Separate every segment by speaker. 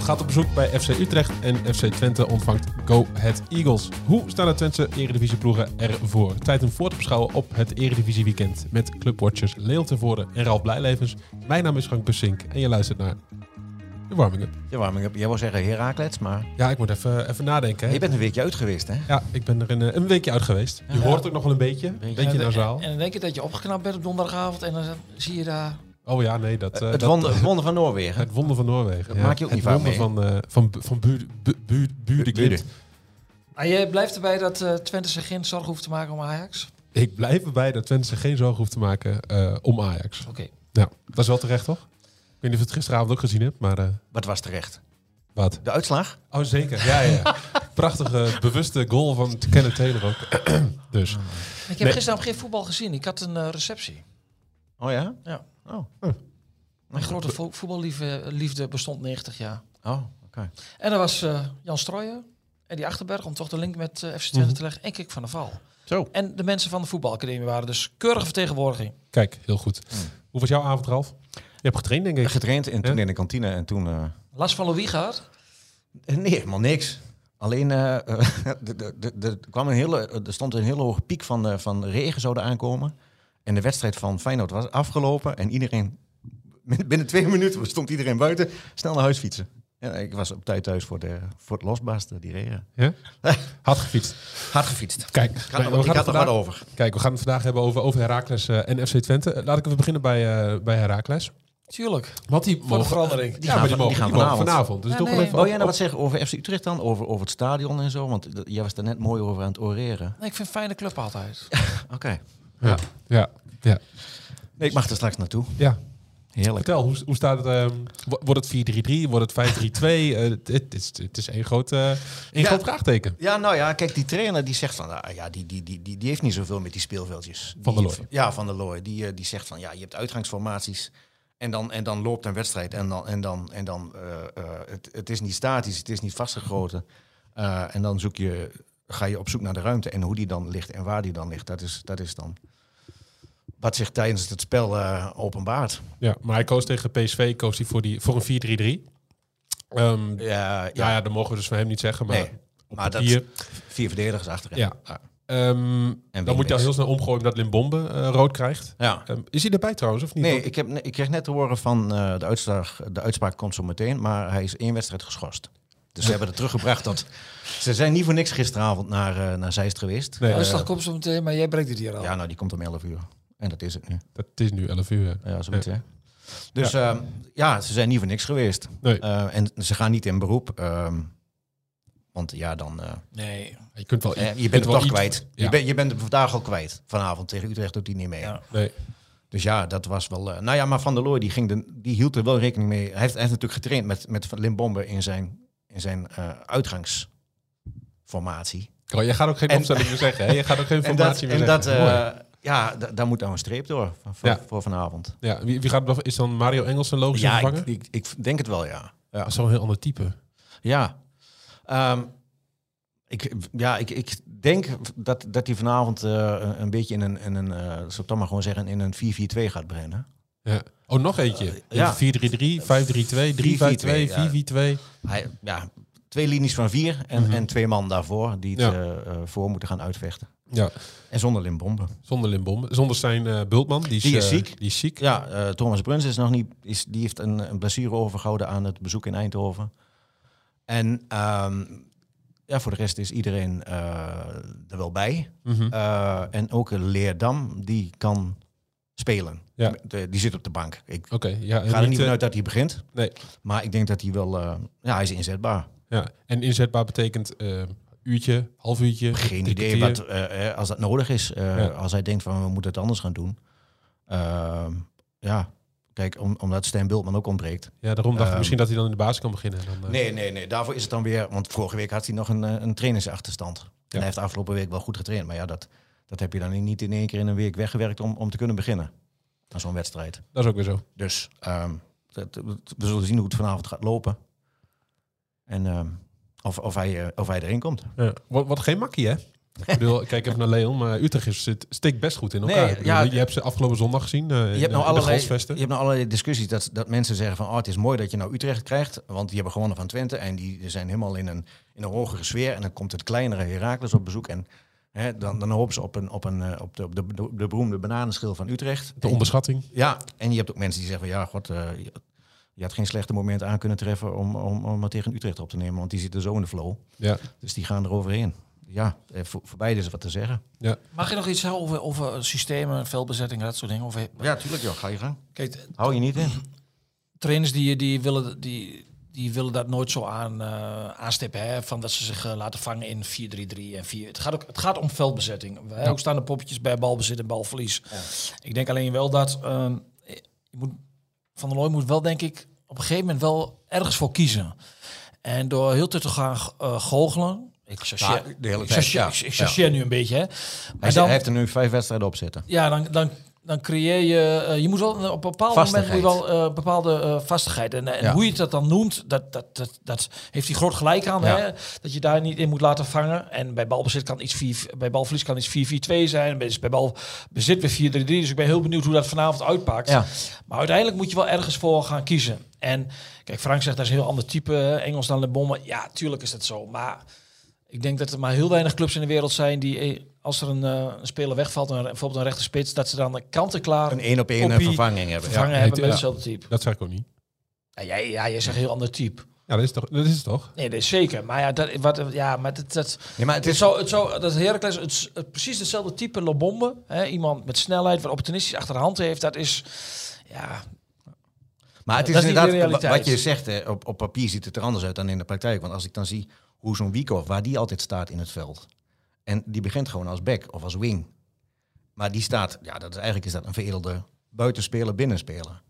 Speaker 1: Gaat op bezoek bij FC Utrecht en FC Twente ontvangt Go Ahead Eagles. Hoe staan de Twentse eredivisieploegen ervoor? Tijd om voor te beschouwen op het eredivisie weekend met clubwatchers Leon Tervoorde en Ralf Blijlevens. Mijn naam is Frank Bussink en je luistert naar de warming-up.
Speaker 2: De warming-up. Jij wil zeggen Herakles, maar
Speaker 1: Ja, ik moet even, even nadenken. Hè?
Speaker 2: je bent een weekje uit geweest, hè?
Speaker 1: Ja, ik ben er een, eh, een weekje uit geweest. Je
Speaker 2: Ja.
Speaker 1: hoort ook nog wel een beetje. Een beetje
Speaker 3: en,
Speaker 1: nasaal.
Speaker 3: en dan denk je dat je opgeknapt bent op donderdagavond en dan zie je daar...
Speaker 1: Oh ja, nee, dat... eh,
Speaker 2: het,
Speaker 1: dat-
Speaker 2: wonder, het wonder van Noorwegen.
Speaker 1: Het wonder van Noorwegen.
Speaker 2: Dat maak je ook
Speaker 1: het
Speaker 2: niet vaak
Speaker 1: wonder van, eh van, van buur, bu, buur.
Speaker 3: Maar jij blijft erbij dat eh Twente zich geen zorgen hoeft te maken om Ajax?
Speaker 1: Ik blijf erbij dat Twente zich geen zorgen hoeft te maken eh, om Ajax.
Speaker 3: Oké.
Speaker 1: Ja, dat is wel terecht, toch? Ik weet niet of je het gisteravond ook gezien hebt, maar eh,
Speaker 2: Wat was terecht?
Speaker 1: wat?
Speaker 2: De uitslag?
Speaker 1: Oh, zeker. Ja, ja. Prachtige, bewuste goal van Kenneth Taylor ook. dus.
Speaker 3: Ik heb
Speaker 1: Nee.
Speaker 3: gisteravond geen voetbal gezien. Ik had een receptie.
Speaker 2: Oh ja?
Speaker 3: Ja.
Speaker 2: Oh.
Speaker 3: Mijn grote vo voetballiefde liefde bestond 90 jaar.
Speaker 2: Oh, oké.
Speaker 3: En er was eh, Jan Strooijen en die Achterberg om toch de link met eh, FC Twente
Speaker 1: Mhm.
Speaker 3: te leggen. En Kik van der Val.
Speaker 2: Zo.
Speaker 3: En de mensen van de voetbalacademie waren dus keurige vertegenwoordiging.
Speaker 1: Kijk, heel goed.
Speaker 2: Hmm.
Speaker 1: Hoe was jouw avond, Ralf? Je hebt getraind, denk ik.
Speaker 2: Getraind en toen
Speaker 1: Ja?
Speaker 2: in de kantine en toen... eh,
Speaker 3: Last van Louis gehad?
Speaker 2: Nee, helemaal niks. Alleen eh, eh, de- de- de- de- er kwam een hele, er stond een hele hoge piek van, eh, van regen zouden aankomen. En de wedstrijd van Feyenoord was afgelopen. En iedereen, binnen twee minuten stond iedereen buiten, snel naar huis fietsen. Ja, ik was op tijd thuis voor, de, voor het losbarsten, die regen.
Speaker 1: Ja? Had gefietst.
Speaker 2: Hard gefietst.
Speaker 1: Kijk,
Speaker 2: Ik had,
Speaker 1: we
Speaker 2: ik
Speaker 1: gaan
Speaker 2: had
Speaker 1: het
Speaker 2: er wat
Speaker 1: vandaag,
Speaker 2: over.
Speaker 1: kijk, we gaan het vandaag hebben over, over Heracles eh, en FC Twente. Laat ik even beginnen bij, eh bij Heracles.
Speaker 3: Tuurlijk.
Speaker 1: Want die
Speaker 3: Voor de verandering.
Speaker 1: Die
Speaker 2: Die
Speaker 1: gaan,
Speaker 2: gaan
Speaker 1: die
Speaker 2: van-
Speaker 1: mogen,
Speaker 2: die
Speaker 1: die
Speaker 2: gaan
Speaker 1: mogen
Speaker 2: vanavond.
Speaker 1: vanavond. Dus
Speaker 3: Ja,
Speaker 1: toch
Speaker 3: nee.
Speaker 1: wel even
Speaker 2: jij nou wat zeggen over FC Utrecht dan? Over, over het stadion en zo? Want jij was er net mooi over aan het oreren.
Speaker 3: Nee, ik vind een fijne club altijd.
Speaker 2: Oké.
Speaker 1: Ja, ja, ja.
Speaker 2: Nee, ik mag er straks naartoe.
Speaker 1: ja.
Speaker 2: Heerlijk.
Speaker 1: Vertel, hoe, hoe staat het? ehm, wo- wordt het 4-3-3? Wordt het 5-3-2? Eh, het, het is, het is één groot, eh, één
Speaker 2: Ja.
Speaker 1: groot vraagteken.
Speaker 2: Ja, nou ja, kijk, die trainer die zegt van, ah, ja, die, die, die, die, die heeft niet zoveel met die speelveldjes.
Speaker 1: Van der Looy.
Speaker 2: Ja, van der Looy. Die, eh, die zegt van, ja, je hebt uitgangsformaties en dan, en dan loopt een wedstrijd en dan, en dan, en dan eh, eh, het, het is niet statisch, het is niet vastgegoten. Eh, en dan zoek je, ga je op zoek naar de ruimte en hoe die dan ligt en waar die dan ligt. Dat is, dat is dan wat zich tijdens het spel eh, openbaart.
Speaker 1: Ja, maar hij koos tegen PSV koos hij voor, die, voor een 4-3-3. Ehm
Speaker 2: Ja, ja,
Speaker 1: ja. ja, dat mogen we dus van hem niet zeggen. Maar
Speaker 2: Nee, dat vier verdedigers achterin.
Speaker 1: Ja. ehm, dan moet je al heel snel omgooien dat Limbombe eh, rood krijgt.
Speaker 2: ja.
Speaker 1: Ehm, is hij erbij trouwens, of niet?
Speaker 2: Nee, ik, heb, ik kreeg net te horen van eh, de, uitslag, de uitspraak komt zo meteen, maar hij is één wedstrijd geschorst. Dus ze hebben het teruggebracht tot... Ze zijn niet voor niks gisteravond naar, eh, naar Zeist geweest.
Speaker 1: Nee,
Speaker 2: Eh,
Speaker 3: Uitslag komt zo meteen, maar jij brengt het hier al.
Speaker 2: ja, nou, die komt om 11 uur. En dat is het nu.
Speaker 1: Dat is nu 11 uur.
Speaker 2: Ja, zoiets, hè. Dus ja. ja, ze zijn niet voor niks geweest.
Speaker 1: Nee,
Speaker 2: Eh, en ze gaan niet in beroep. ehm, want ja, dan... eh,
Speaker 3: Nee.
Speaker 1: je kunt wel,
Speaker 2: eh, je bent
Speaker 1: wel
Speaker 2: het toch
Speaker 1: iets-
Speaker 2: kwijt.
Speaker 1: Ja.
Speaker 2: Je, bent je bent vandaag al kwijt. Vanavond tegen Utrecht doet hij niet mee.
Speaker 3: Ja.
Speaker 1: Nee.
Speaker 2: Dus ja, dat was wel. eh, nou ja, maar Van der Looy die, ging de, die hield er wel rekening mee. Hij heeft, hij heeft natuurlijk getraind met, met Limbombe in zijn, in zijn eh, uitgangsformatie.
Speaker 1: Oh, jij gaat ook geen
Speaker 2: En-
Speaker 1: opstelling meer zeggen, hè? Je gaat ook geen
Speaker 2: En dat,
Speaker 1: formatie meer
Speaker 2: en dat
Speaker 1: zeggen. Mooi.
Speaker 2: Ja, da- daar moet nou een streep door van- voor,
Speaker 1: Ja.
Speaker 2: voor vanavond.
Speaker 1: Ja, wie, wie gaat is dan Mario Engels een logische
Speaker 2: Ja,
Speaker 1: vervanger?
Speaker 2: ik, ik, ik denk het wel, ja.
Speaker 1: Wel een heel ander type.
Speaker 2: Ja. Ehm, ik, ja, ik, ik denk dat, dat hij vanavond eh, een, beetje in een, in een eh, zou dan maar gewoon zeggen, in een 4-4-2 gaat brengen.
Speaker 1: Ja. Oh, nog eentje.
Speaker 2: Eh, ja.
Speaker 1: 4-3-3, 5-3-2, 3-5-2, 4-4-2.
Speaker 2: Hij, ja, twee linies van vier en,
Speaker 1: Mhm.
Speaker 2: en twee man daarvoor die het
Speaker 1: Ja.
Speaker 2: voor moeten gaan uitvechten.
Speaker 1: Ja,
Speaker 2: En zonder Limbombe.
Speaker 1: zonder Limbom. Zonder zijn eh, Bultman. Die is,
Speaker 2: Die is
Speaker 1: eh,
Speaker 2: ziek.
Speaker 1: Die is ziek.
Speaker 2: Ja, eh, Thomas Bruns is nog niet, is, die heeft een, een blessure overgehouden aan het bezoek in Eindhoven. En ehm, ja, voor de rest is iedereen er wel bij.
Speaker 1: Mhm.
Speaker 2: En ook Leerdam, die kan spelen.
Speaker 1: Ja.
Speaker 2: De- die zit op de bank. Ik
Speaker 1: Oké, ja.
Speaker 2: ga er
Speaker 1: niet,
Speaker 2: vanuit dat hij begint.
Speaker 1: Nee.
Speaker 2: Maar ik denk dat hij wel... ja, hij is inzetbaar.
Speaker 1: Ja. En inzetbaar betekent uurtje, half uurtje.
Speaker 2: Geen idee wat, eh, eh, als dat nodig is. eh,
Speaker 1: Ja.
Speaker 2: Als hij denkt van we moeten het anders gaan doen. Ehm, ja, kijk, om, omdat Stijn Bultman ook ontbreekt.
Speaker 1: Ja, daarom dacht ik
Speaker 2: Ehm,
Speaker 1: misschien dat hij dan in de basis kan beginnen. Dan,
Speaker 2: Nee, nee, nee. Daarvoor is het dan weer... Want vorige week had hij nog een, een trainingsachterstand. En hij heeft afgelopen week wel goed getraind. Maar ja, dat, dat heb je dan niet in één keer in een week weggewerkt om, om te kunnen beginnen. Aan zo'n wedstrijd.
Speaker 1: Dat is ook weer zo.
Speaker 2: Dus ehm, dat- we zullen zien hoe het vanavond gaat lopen. En of, of, hij, eh, of hij erin komt.
Speaker 1: Ja. Wat, wat geen makkie, hè? Ik bedoel, kijk even naar Leon, maar Utrecht is, zit, steekt best goed in elkaar.
Speaker 2: Nee, ja,
Speaker 1: je hebt ze afgelopen zondag gezien. eh,
Speaker 2: Je hebt,
Speaker 1: de-
Speaker 2: nou
Speaker 1: in de
Speaker 2: allerlei, je hebt nou allerlei discussies dat, dat mensen zeggen van... Oh, het is mooi dat je nou Utrecht krijgt, want die hebben gewonnen van Twente... en die zijn helemaal in een, in een hogere sfeer. En dan komt het kleinere Heracles op bezoek... en hè, dan, dan hopen ze op, een, op, een, eh, op, de, op de, de beroemde bananenschil van Utrecht.
Speaker 1: De onderschatting.
Speaker 2: Ja, en je hebt ook mensen die zeggen van... ja, god, je, had geen slechte moment aan kunnen treffen... om, om, om het tegen Utrecht op te nemen, want die zitten zo in de flow.
Speaker 1: Ja.
Speaker 2: Dus die gaan er overheen. Ja, eh, voor, voor beide is wat te zeggen.
Speaker 3: Mag je nog iets zeggen over, over systemen, veldbezetting, dat soort dingen? Of,
Speaker 2: Ja, tuurlijk joh, ga je gang.
Speaker 3: Kijk,
Speaker 2: Hou je niet in.
Speaker 3: trainers die, die, willen, die, die willen dat nooit zo aan, eh, aanstippen. Hè? Van dat ze zich eh, laten vangen in 4-3-3 en 4. Het gaat, ook, het gaat om veldbezetting. Wij ook staan de poppetjes bij balbezit en balverlies. Ik denk alleen wel dat ehm, je moet, Van der Looy moet wel, denk ik, op een gegeven moment wel ergens voor kiezen. En door heel te gaan uh, goochelen. Ik chargeer,
Speaker 2: Ja, de hele
Speaker 3: ik
Speaker 2: tijd,
Speaker 3: chargeer,
Speaker 2: ja.
Speaker 3: ik- ik chargeer nu een beetje. Hè?
Speaker 2: Hij,
Speaker 3: Maar dan,
Speaker 2: hij heeft er nu vijf wedstrijden op zitten.
Speaker 3: ja, dan, dan, dan creëer je... eh, je moet wel op een bepaald moment moet je wel eh, bepaalde eh, vastigheid. En, en
Speaker 2: Ja.
Speaker 3: hoe je het dan noemt, dat, dat, dat, dat heeft hij groot gelijk aan.
Speaker 2: Ja.
Speaker 3: Hè? Dat je daar niet in moet laten vangen. En bij balbezit kan iets 4, bij balverlies kan iets 4-4-2 zijn. Bij, bij balbezit weer 4-3-3. Dus ik ben heel benieuwd hoe dat vanavond uitpakt.
Speaker 2: Ja.
Speaker 3: Maar uiteindelijk moet je wel ergens voor gaan kiezen. En kijk, Frank zegt dat is een heel ander type eh, Engels dan de bommen. Ja, tuurlijk is dat zo. Maar ik denk dat er maar heel weinig clubs in de wereld zijn die, eh, als er een, eh, een speler wegvalt, een, bijvoorbeeld een rechter spits, dat ze dan de kant-en-klaar
Speaker 2: Een één op één
Speaker 3: Kopie
Speaker 2: vervanging hebben.
Speaker 3: vervangen
Speaker 1: Ja,
Speaker 3: hebben met
Speaker 1: ja.
Speaker 3: hetzelfde type.
Speaker 1: Dat zeg ik ook niet.
Speaker 3: Ja, jij, ja, jij zegt een heel ander type.
Speaker 1: Ja, dat is, toch, dat is het toch?
Speaker 3: Nee, dat is zeker. Maar ja, dat, wat, ja, maar dat, dat,
Speaker 2: maar het is
Speaker 3: zou, het zou, dat Heracles, het, is, het precies hetzelfde type Lobombe. Hè, iemand met snelheid, wat opportunistisch achter de hand heeft. Dat is, ja,
Speaker 2: Maar het is, inderdaad, wat je zegt, hè, op, op papier ziet het er anders uit dan in de praktijk. Want als ik dan zie hoe zo'n Wiekhoff, waar die altijd staat in het veld. En die begint gewoon als back of als wing. Maar die staat, ja, dat is, eigenlijk is dat een veredelde buitenspeler, binnenspeler.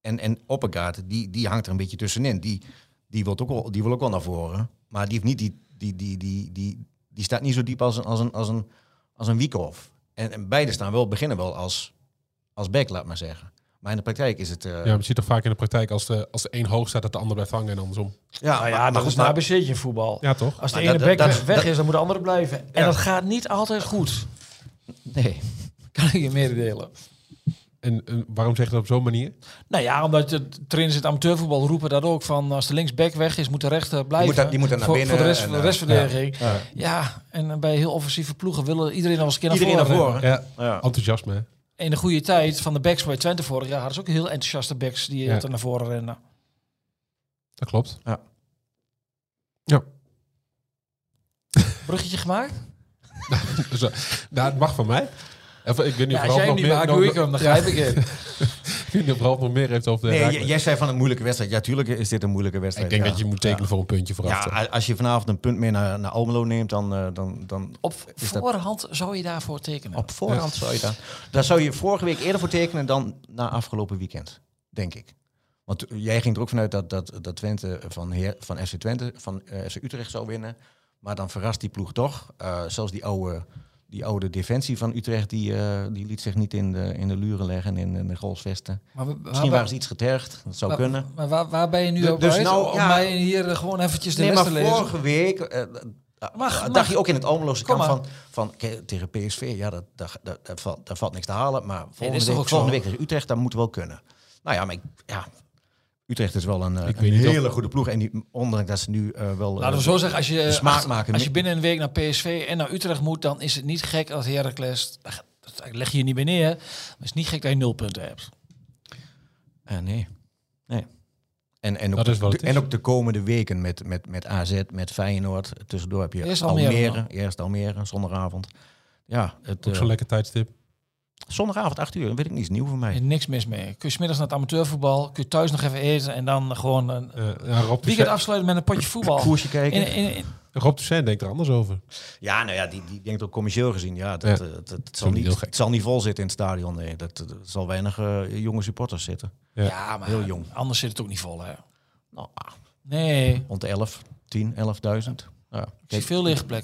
Speaker 2: En, en Oppegaard, die, die hangt er een beetje tussenin. Die, die, wil ook wel, die wil ook wel naar voren. Maar die, heeft niet die, die, die, die, die, die staat niet zo diep als een, als een, als een, als een Wiekhoff. En, en beide staan wel, beginnen wel als, als back, laat maar zeggen. Maar in de praktijk is het... eh,
Speaker 1: Ja, maar je ziet toch vaak in de praktijk als de, als de een hoog staat, dat de ander blijft hangen en andersom.
Speaker 2: Ja,
Speaker 3: nou ja, dat is een ABC'tje in voetbal.
Speaker 1: Ja, toch?
Speaker 3: Als de
Speaker 2: Maar
Speaker 3: ene
Speaker 2: dat-
Speaker 3: bek
Speaker 2: dat-
Speaker 3: weg,
Speaker 2: dat-
Speaker 3: is, dan moet de andere blijven. En
Speaker 2: Ja.
Speaker 3: dat gaat niet altijd goed.
Speaker 2: Nee.
Speaker 3: Kan ik je mededelen.
Speaker 1: En, en waarom zeg je dat op zo'n manier?
Speaker 3: Nou ja, omdat de trainers in het amateurvoetbal roepen dat ook van als de linksback weg is, moet de rechter blijven.
Speaker 2: moet daar- die moet daar naar
Speaker 3: voor,
Speaker 2: binnen
Speaker 3: voor de rest
Speaker 2: en,
Speaker 3: van de
Speaker 2: eh,
Speaker 3: restverdediging.
Speaker 2: Ja.
Speaker 3: Ja. en bij heel offensieve ploegen willen iedereen nog eens een keer naar
Speaker 2: Iedereen naar
Speaker 3: voren.
Speaker 1: Ja. enthousiasme.
Speaker 3: In de goede tijd van de backs bij Twente vorig jaar hadden ze ook heel enthousiaste backs die
Speaker 1: Ja.
Speaker 3: altijd naar voren rennen.
Speaker 1: Dat klopt.
Speaker 3: Bruggetje gemaakt?
Speaker 1: Dus, eh, nou, het mag van mij. Even, ik weet niet
Speaker 3: Ja,
Speaker 1: of
Speaker 3: jij hem
Speaker 1: nog
Speaker 3: niet
Speaker 1: meer...
Speaker 3: maakt,
Speaker 1: nog-
Speaker 3: doe ik hem. Dan
Speaker 1: Ja,
Speaker 3: grijp ik in.
Speaker 1: Nog meer heeft over de
Speaker 2: Nee, jij zei van een moeilijke wedstrijd. Ja, tuurlijk is dit een moeilijke wedstrijd.
Speaker 1: Ik denk
Speaker 2: ja.
Speaker 1: dat je moet tekenen voor een puntje vooraf.
Speaker 2: Ja, als je vanavond een punt meer naar, naar Almelo neemt, dan, eh, dan, dan
Speaker 3: Op
Speaker 2: Is dat-
Speaker 3: voorhand zou je daarvoor tekenen.
Speaker 2: op voorhand zou je daar... Daar zou je vorige week eerder voor tekenen dan na afgelopen weekend, denk ik. Want jij ging er ook vanuit dat, dat, dat Twente van, Heer, van FC Twente, van eh, FC Utrecht zou winnen. Maar dan verrast die ploeg toch. Eh, zelfs die oude, die oude defensie van Utrecht, die, eh, die liet zich niet in de, in de luren leggen, in, in de golfsvesten.
Speaker 3: Maar, we-
Speaker 2: Misschien
Speaker 3: waar,
Speaker 2: waren ze iets getergd, dat zou kunnen.
Speaker 3: Maar waar, waar ben je nu
Speaker 2: Du-
Speaker 3: op
Speaker 2: dus
Speaker 3: uit?
Speaker 2: nou,
Speaker 3: Om
Speaker 2: ja.
Speaker 3: mij hier eh, gewoon eventjes de
Speaker 2: Nee,
Speaker 3: les
Speaker 2: maar
Speaker 3: te lezen?
Speaker 2: vorige week eh,
Speaker 3: Mag,
Speaker 2: dacht
Speaker 3: mag.
Speaker 2: je ook in het Almeloze
Speaker 3: Kom
Speaker 2: kamp van, van tegen PSV, ja, dat, dat, dat, dat valt, daar valt niks te halen. Maar volgende,
Speaker 3: toch
Speaker 2: week,
Speaker 3: ook
Speaker 2: volgende week tegen Utrecht, dat moet wel kunnen. Nou ja, maar ik, ja, Utrecht is wel een, eh,
Speaker 1: Ik
Speaker 2: een
Speaker 1: weet niet of-
Speaker 2: hele goede ploeg. En die, ondanks dat ze nu eh, wel...
Speaker 3: Laten we
Speaker 2: eh,
Speaker 3: zo zeggen, als je,
Speaker 2: smaak maken.
Speaker 3: als je binnen een week naar PSV en naar Utrecht moet, dan is het niet gek dat Heracles, dat leg je hier niet bij neer, maar het is niet gek dat je nul punten hebt.
Speaker 2: nee, nee. En, en, ook
Speaker 1: Dat is
Speaker 2: de, en ook de komende weken met, met, met AZ, met Feyenoord. Tussendoor heb je
Speaker 3: Eerst
Speaker 2: Almere,
Speaker 3: Almere,
Speaker 2: eerst Almere, zondagavond. Ja, het,
Speaker 1: Ook zo'n lekker tijdstip.
Speaker 2: Zondagavond 8 uur, dat weet ik niet, is nieuw voor mij.
Speaker 3: Niks mis mee. Kun je 's middags naar het amateurvoetbal, kun je thuis nog even eten en dan gewoon een
Speaker 1: Eh, ja, Rob
Speaker 3: weekend afsluiten met een potje voetbal.
Speaker 2: Koersje kijken.
Speaker 3: In, in, in-
Speaker 1: Rob Toussaint denkt er anders over.
Speaker 2: Ja, nou ja, die, die denkt ook commercieel gezien. Ja, dat,
Speaker 1: Ja.
Speaker 2: eh, dat, zal
Speaker 1: niet
Speaker 2: het zal niet vol zitten in het stadion. Nee, dat, dat zal weinig eh, jonge supporters zitten.
Speaker 1: Ja.
Speaker 3: ja, maar
Speaker 2: Heel jong.
Speaker 3: anders zit het ook niet vol. Hè.
Speaker 2: Nou, ah,
Speaker 3: Nee,
Speaker 2: rond de 11, 10, 11.000. Ja,
Speaker 3: ik zie veel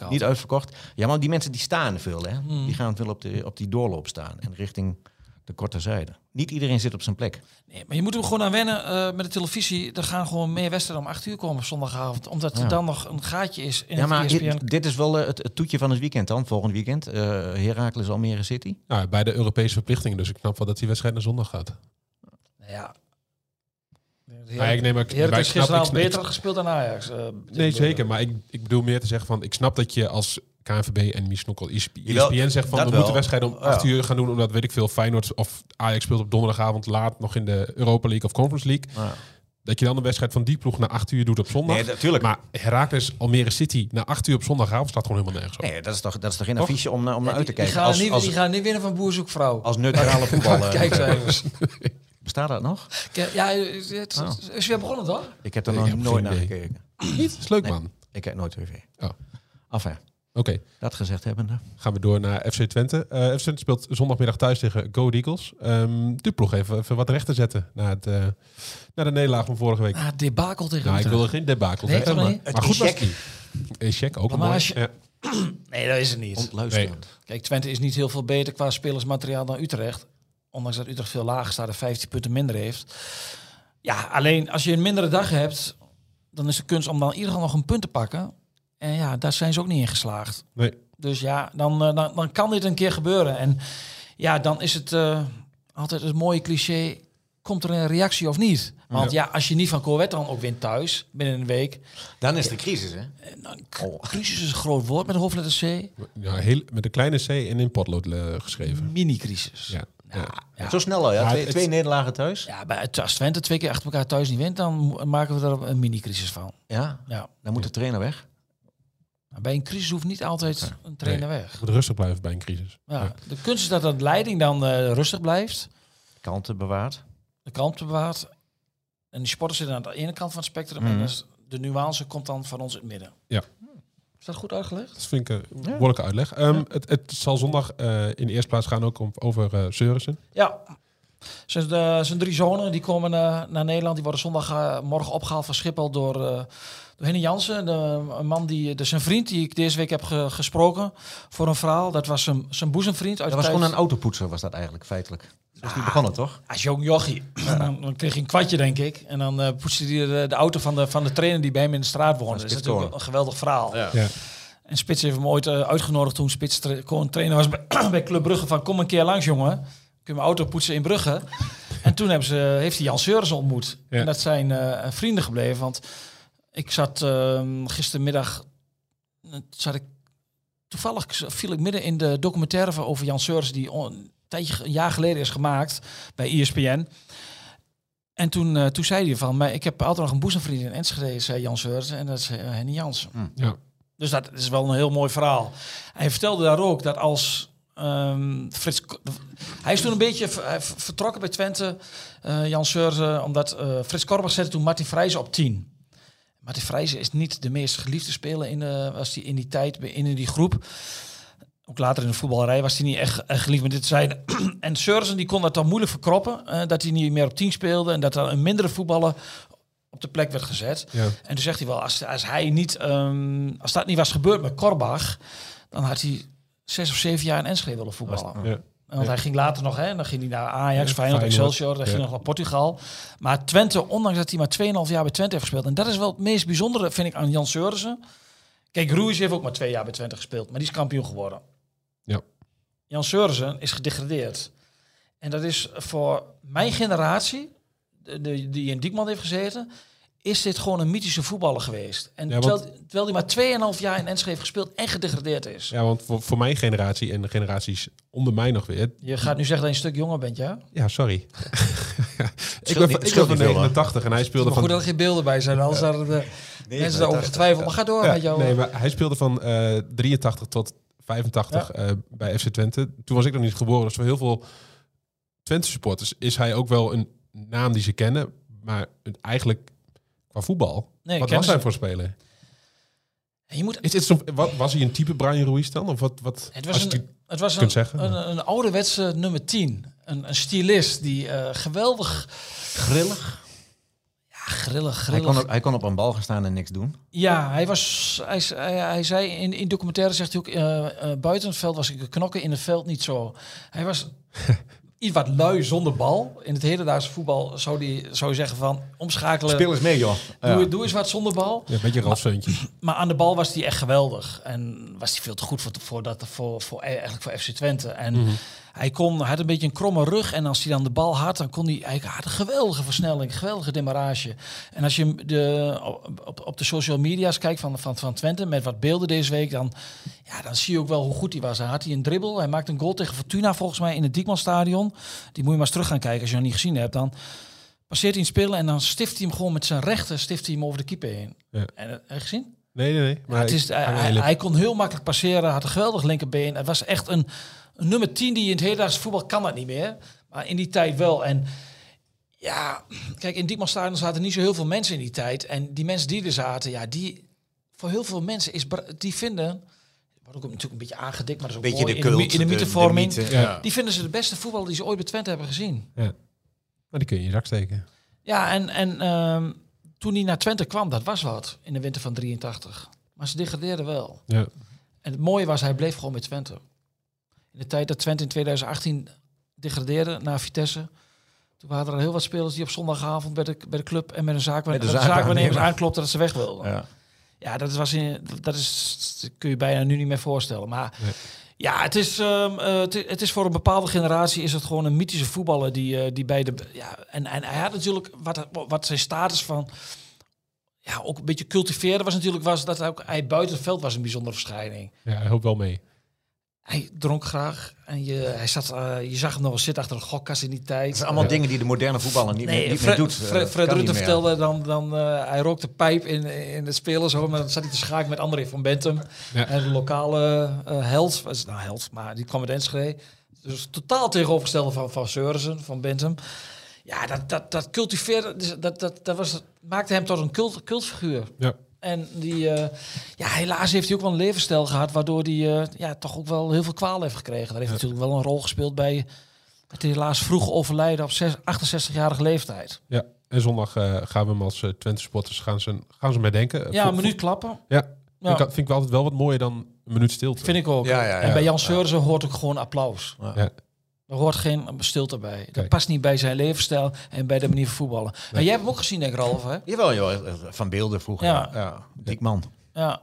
Speaker 2: niet uitverkocht. Ja, maar die mensen die staan veel, hè.
Speaker 3: Hmm.
Speaker 2: Die gaan veel op, de, op die doorloop staan. En richting de korte zijde. Niet iedereen zit op zijn plek.
Speaker 3: Nee, maar je moet er gewoon aan wennen eh, met de televisie. Er gaan gewoon meer wedstrijden om 8 uur komen op zondagavond. Omdat
Speaker 2: Ja.
Speaker 3: er dan nog een gaatje is in
Speaker 2: Ja, maar
Speaker 3: het E ESPN.
Speaker 2: dit, dit is wel eh, het, het toetje van het weekend dan, volgend weekend. Eh Heracles Almere City.
Speaker 1: Nou, bij de Europese verplichtingen, dus ik snap wel dat die wedstrijd naar zondag gaat.
Speaker 3: Nou ja.
Speaker 1: Ja, ik neem ook-
Speaker 3: is beter gespeeld dan Ajax. eh,
Speaker 1: Nee, zeker. Maar ik, ik bedoel meer te zeggen van, ik snap dat je als KNVB en
Speaker 2: Jawel,
Speaker 1: ESPN zegt van, we
Speaker 2: wel.
Speaker 1: moeten wedstrijden om
Speaker 2: Ja.
Speaker 1: 8 uur gaan doen, omdat weet ik veel, Feyenoord of Ajax speelt op donderdagavond laat nog in de Europa League of Conference League.
Speaker 2: Ja.
Speaker 1: Dat je dan een wedstrijd van die ploeg naar 8 uur doet op zondag.
Speaker 2: Nee, natuurlijk.
Speaker 1: Maar Heracles Almere City naar 8 uur op zondagavond staat gewoon helemaal nergens op.
Speaker 2: Nee, dat is toch, dat is toch geen
Speaker 1: Toch?
Speaker 2: affiche om, naar- om naar
Speaker 3: Ja,
Speaker 2: uit te
Speaker 3: die, die
Speaker 2: kijken.
Speaker 3: gaan
Speaker 2: Als,
Speaker 3: niet,
Speaker 2: als,
Speaker 3: die gaan niet winnen van Boerzoekvrouw.
Speaker 2: als neutrale voetballer.
Speaker 3: Kijkcijfers.
Speaker 2: Bestaat dat nog?
Speaker 3: ja, het, het
Speaker 2: Oh.
Speaker 3: is weer begonnen toch?
Speaker 2: Ik heb er nog nooit naar gekeken.
Speaker 1: Niet? is leuk
Speaker 2: Nee.
Speaker 1: man.
Speaker 2: Ik kijk nooit tv.
Speaker 1: Oh.
Speaker 2: Enfin,
Speaker 1: Oké,
Speaker 2: dat gezegd hebbende.
Speaker 1: gaan we door naar FC Twente. Eh, FC Twente speelt zondagmiddag thuis tegen Go Eagles. Ehm die ploeg even, even wat recht te zetten na, het, eh, na de nederlaag van vorige week.
Speaker 3: Ah, debakel tegen
Speaker 1: Nou, ik
Speaker 3: Utrecht.
Speaker 1: wilde geen debakel
Speaker 3: Nee,
Speaker 1: zeggen,
Speaker 3: toch
Speaker 1: maar, maar
Speaker 2: Het
Speaker 1: goed was
Speaker 2: échec.
Speaker 1: die. Echec, ook een
Speaker 3: Maar
Speaker 1: mooi.
Speaker 3: als je-
Speaker 1: Ja.
Speaker 3: Nee, dat is het niet.
Speaker 2: Ontluisterend.
Speaker 3: Kijk, Twente is niet heel veel beter qua spelersmateriaal dan Utrecht. Ondanks dat Utrecht veel lager staat en 15 punten minder heeft. Ja, alleen als je een mindere dag hebt, dan is de kunst om dan in ieder geval nog een punt te pakken. En ja, daar zijn ze ook niet in geslaagd.
Speaker 1: Nee.
Speaker 3: Dus ja, dan, eh, dan, dan kan dit een keer gebeuren. En ja, dan is het eh, altijd het mooie cliché. Komt er een reactie of niet? Want ja, als je niet van Corvette dan ook wint thuis, binnen een week.
Speaker 2: Dan is de crisis, hè?
Speaker 3: eh, Dan, k-
Speaker 2: Oh.
Speaker 3: Crisis is een groot woord met de hoofdletter C.
Speaker 1: Ja, heel, met een kleine C en in potlood geschreven.
Speaker 3: Mini-crisis.
Speaker 1: Ja. Ja.
Speaker 3: Ja.
Speaker 2: Zo snel al, ja. Twee,
Speaker 1: het-
Speaker 2: twee nederlagen thuis.
Speaker 3: Ja, bij, als Twente twee keer achter elkaar thuis niet wint, dan maken we er een mini-crisis van.
Speaker 2: Ja,
Speaker 3: Ja.
Speaker 2: dan moet de trainer weg.
Speaker 3: Maar bij een crisis hoeft niet altijd een trainer weg.
Speaker 1: Je moet rustig blijven bij een crisis.
Speaker 3: Ja.
Speaker 1: Ja.
Speaker 3: De kunst is dat de leiding dan eh, rustig blijft,
Speaker 2: Kanten bewaard.
Speaker 3: de kalmte bewaart. En die sporters zitten aan de ene kant van het spectrum en dus de nuance komt dan van ons in het midden.
Speaker 1: Ja.
Speaker 3: Is dat goed uitgelegd?
Speaker 1: Dat vind ik een behoorlijke uitleg. Ehm, het, het zal zondag eh, in de eerste plaats gaan ook om, over eh Seurissen.
Speaker 3: Ja. Zijn, de, zijn drie zonen die komen eh, naar Nederland. Die worden zondagmorgen morgen opgehaald van Schiphol door, eh door Henny Jansen. De, een man die, dus een vriend die ik deze week heb ge- gesproken voor een verhaal. Dat was zijn, zijn boezemvriend uit
Speaker 2: Dat was gewoon een autopoetser, was dat eigenlijk, feitelijk. Zo is die begonnen, toch?
Speaker 3: Als jong jochie. dan, dan kreeg hij een kwartje, denk ik. En dan eh poetste hij de, de auto van de, van de trainer die bij hem in de straat woonde. Dat is
Speaker 2: Spits
Speaker 3: natuurlijk een geweldig verhaal.
Speaker 2: Ja.
Speaker 1: Ja.
Speaker 3: En Spits heeft hem ooit eh, uitgenodigd toen Spits tra- gewoon trainer was bij, bij Club Brugge. Van kom een keer langs, jongen. Kun je mijn auto poetsen in Brugge? en toen hebben ze, heeft hij Jan Seurens ontmoet.
Speaker 1: Ja.
Speaker 3: En dat zijn eh, vrienden gebleven. Want ik zat ehm, gistermiddag... Zat ik, toevallig viel ik midden in de documentaire over Jan Seurens... die on- tijdje, een jaar geleden is gemaakt bij ESPN. En toen, eh, toen zei hij van... Maar ik heb altijd nog een boezemvriend in Enschede, zei Jan. En dat is eh, Henny Jansen.
Speaker 1: Ja.
Speaker 3: Dus dat is wel een heel mooi verhaal. Hij vertelde daar ook dat als ehm, Frits... Hij is toen een beetje vertrokken bij Twente, eh, Jan Seurze, omdat eh, Frits Korbach zette toen Martin Vrijzen op 10. Martin Vrijzen is niet de meest geliefde speler in, de, was die in die tijd in die groep. Ook later in de voetballerij was hij niet echt, echt geliefd met dit zijn. en Seurzen die kon dat dan moeilijk verkroppen, eh, dat hij niet meer op 10 speelde en dat er een mindere voetballer op de plek werd gezet.
Speaker 1: Ja.
Speaker 3: En toen zegt hij wel, als, als hij niet, ehm, als dat niet was gebeurd met Korbach, dan had hij zes of zeven jaar in Enschede willen voetballen.
Speaker 1: Ja.
Speaker 3: Want hij ging later nog, hè, dan ging hij naar Ajax,
Speaker 1: Ja,
Speaker 3: Feyenoord. Excelsior, dan ging hij nog naar Portugal. Maar Twente, ondanks dat hij maar 2,5 jaar bij Twente heeft gespeeld, en dat is wel het meest bijzondere, vind ik, aan Jan Seurissen. Kijk, Ruiz heeft ook maar twee jaar bij Twente gespeeld, maar die is kampioen geworden.
Speaker 1: Ja.
Speaker 3: Jan Seurissen is gedegradeerd. En dat is voor mijn generatie, de, de- die in Diekman heeft gezeten, is dit gewoon een mythische voetballer geweest. En
Speaker 1: Ja, want-
Speaker 3: terwijl, terwijl hij maar 2,5 jaar in Enschede heeft gespeeld en gedegradeerd is.
Speaker 1: ja, want voor, voor mijn generatie en de generaties onder mij nog weer.
Speaker 3: Je gaat nu zeggen dat je een stuk jonger bent, ja?
Speaker 1: Ja, sorry. ik ben,
Speaker 2: niet-
Speaker 1: van- ik
Speaker 2: scheelt
Speaker 1: ben van
Speaker 2: niet veel, hoor.
Speaker 1: 89 en hij speelde
Speaker 3: Maar goed
Speaker 1: van...
Speaker 3: dat er geen beelden bij zijn, anders hadden de mensen daarover getwijfeld. Maar ga door
Speaker 1: Ja,
Speaker 3: met jou.
Speaker 1: nee, maar hij speelde van eh 83 tot 85 eh, bij FC Twente. Toen was ik nog niet geboren. Dus voor heel veel Twente supporters is hij ook wel een naam die ze kennen. Maar het- eigenlijk qua voetbal,
Speaker 3: Nee,
Speaker 1: wat was hij voor speler?
Speaker 3: Je moet,
Speaker 1: Is zo, wat, was hij een type Brian Ruiz dan? Of wat, wat
Speaker 3: het was, een, het was een,
Speaker 1: zeggen.
Speaker 3: een, een ouderwetse nummer 10. Een, een stylist die eh, geweldig...
Speaker 2: Grillig.
Speaker 3: Ja, grillig,
Speaker 2: Hij
Speaker 3: grillig.
Speaker 2: kon, op, hij kon op een bal gaan staan en niks doen.
Speaker 3: Ja, hij was. Hij, hij, hij zei in, in documentaire zegt hij ook. eh, eh, buiten het veld was ik knokken, in het veld niet zo. Hij was. iets wat lui zonder bal. In het hedendaagse voetbal zou, die, zou je zeggen van omschakelen.
Speaker 2: Speel eens mee, joh.
Speaker 3: Doe,
Speaker 2: Ja.
Speaker 3: doe eens wat zonder bal.
Speaker 1: Ja, een beetje rafzeuntjes.
Speaker 3: Maar aan de bal was hij echt geweldig. En was hij veel te goed voor, voor, dat, voor, voor, eigenlijk voor FC Twente. En
Speaker 1: Mhm.
Speaker 3: Hij kon, hij had een beetje een kromme rug. En als hij dan de bal had, dan kon hij... Hij had een geweldige versnelling, een geweldige demarrage. En als je hem de, op, op de social media's kijkt van, van, van Twente... met wat beelden deze week, dan, ja, dan zie je ook wel hoe goed hij was. Hij had hij een dribbel. Hij maakte een goal tegen Fortuna volgens mij in het Diekmanstadion. Die moet je maar eens terug gaan kijken als je nog niet gezien hebt. Dan passeert hij een spelen en dan stift hij hem gewoon met zijn rechter... stift hij hem over de keeper heen.
Speaker 1: Ja.
Speaker 3: En, heb je gezien?
Speaker 1: Nee, nee, nee. Maar
Speaker 3: het is, hij, hij kon heel makkelijk passeren, had een geweldig linkerbeen. Het was echt een, een nummer 10 die in het hedendaagse voetbal kan dat niet meer. Maar in die tijd wel. En ja, kijk, in Diekmanstadion zaten niet zo heel veel mensen in die tijd. En die mensen die er zaten, ja, die voor heel veel mensen is die vinden. Wordt ook natuurlijk een beetje aangedikt, maar dat is ook
Speaker 2: Beetje
Speaker 3: mooi
Speaker 2: de
Speaker 3: in de, in de mythevorming.
Speaker 2: mythe,
Speaker 1: Ja.
Speaker 2: ja.
Speaker 3: Die vinden ze de beste voetballer die ze ooit bij Twente hebben gezien.
Speaker 1: Maar die kun je in je zak steken.
Speaker 3: Ja, en, en ehm, toen hij naar Twente kwam, dat was wat in de winter van 83. Maar ze degradeerden wel.
Speaker 1: Ja.
Speaker 3: En het mooie was, hij bleef gewoon met Twente. In de tijd dat Twente in 2018 degradeerde naar Vitesse. Toen waren er heel wat spelers die op zondagavond bij de, bij de club en met een zaak,
Speaker 2: zaakwaarnemer.
Speaker 3: zaakwaarnemers aanklopten dat ze weg wilden. Ja,
Speaker 2: Ja.
Speaker 3: dat, was in, dat is, dat kun je bijna nu niet meer voorstellen. Maar
Speaker 1: Nee.
Speaker 3: ja, het is, ehm, eh, het, is voor een bepaalde generatie is het gewoon een mythische voetballer die, eh, die bij de... Ja, en, en hij had natuurlijk, wat, wat zijn status van... Ja, ook een beetje cultiveerde was natuurlijk, was dat hij ook hij buiten het veld was een bijzondere verschijning.
Speaker 1: Ja, hij hoopt wel mee.
Speaker 3: Hij dronk graag en je, hij zat, eh, je zag hem nog wel zitten achter een gokkast in die tijd.
Speaker 2: Het zijn allemaal dingen die de moderne voetballer niet, meer,
Speaker 3: Nee,
Speaker 2: niet
Speaker 3: Fred,
Speaker 2: meer doet.
Speaker 3: Fred,
Speaker 2: Eh,
Speaker 3: Fred Rutte
Speaker 2: meer.
Speaker 3: vertelde dan, dan eh, hij rookte pijp in, in de spelers, hoor, maar dan zat hij te schaken met André van Bentum.
Speaker 1: Ja.
Speaker 3: En de lokale eh, held, was, nou held, maar die kwam uit Enschede. Dus totaal tegenovergestelde van, van Seurissen, van Bentum. Ja, dat, dat, dat cultiveerde, dus dat, dat, dat was, maakte hem tot een cult, cultfiguur.
Speaker 1: Ja.
Speaker 3: En die, eh, ja, helaas heeft hij ook wel een levensstijl gehad, waardoor hij eh, ja, toch ook wel heel veel kwaal heeft gekregen. Dat heeft natuurlijk wel een rol gespeeld bij het helaas vroeg overlijden op zes- 68-jarige leeftijd.
Speaker 1: Ja. En zondag eh, gaan we hem als Twente supporters gaan ze, gaan ze hem herdenken.
Speaker 3: Ja, een minuut klappen.
Speaker 1: Ja.
Speaker 3: Ja.
Speaker 1: Vind, ik, vind ik wel altijd wel wat mooier dan een minuut stilte.
Speaker 3: Vind ik ook.
Speaker 2: Ja, ja,
Speaker 3: En bij Jan
Speaker 2: Ja.
Speaker 3: Seurissen hoort ook gewoon applaus.
Speaker 1: Ja.
Speaker 3: Er hoort geen stilte bij. Dat
Speaker 1: Kijk.
Speaker 3: past niet bij zijn levensstijl en bij de manier van voetballen. Maar jij hebt hem ook gezien, denk ik, Ralf, hè?
Speaker 2: Jawel, joh. Van beelden vroeger.
Speaker 3: Ja.
Speaker 2: Ja. Dik man.
Speaker 3: Ja.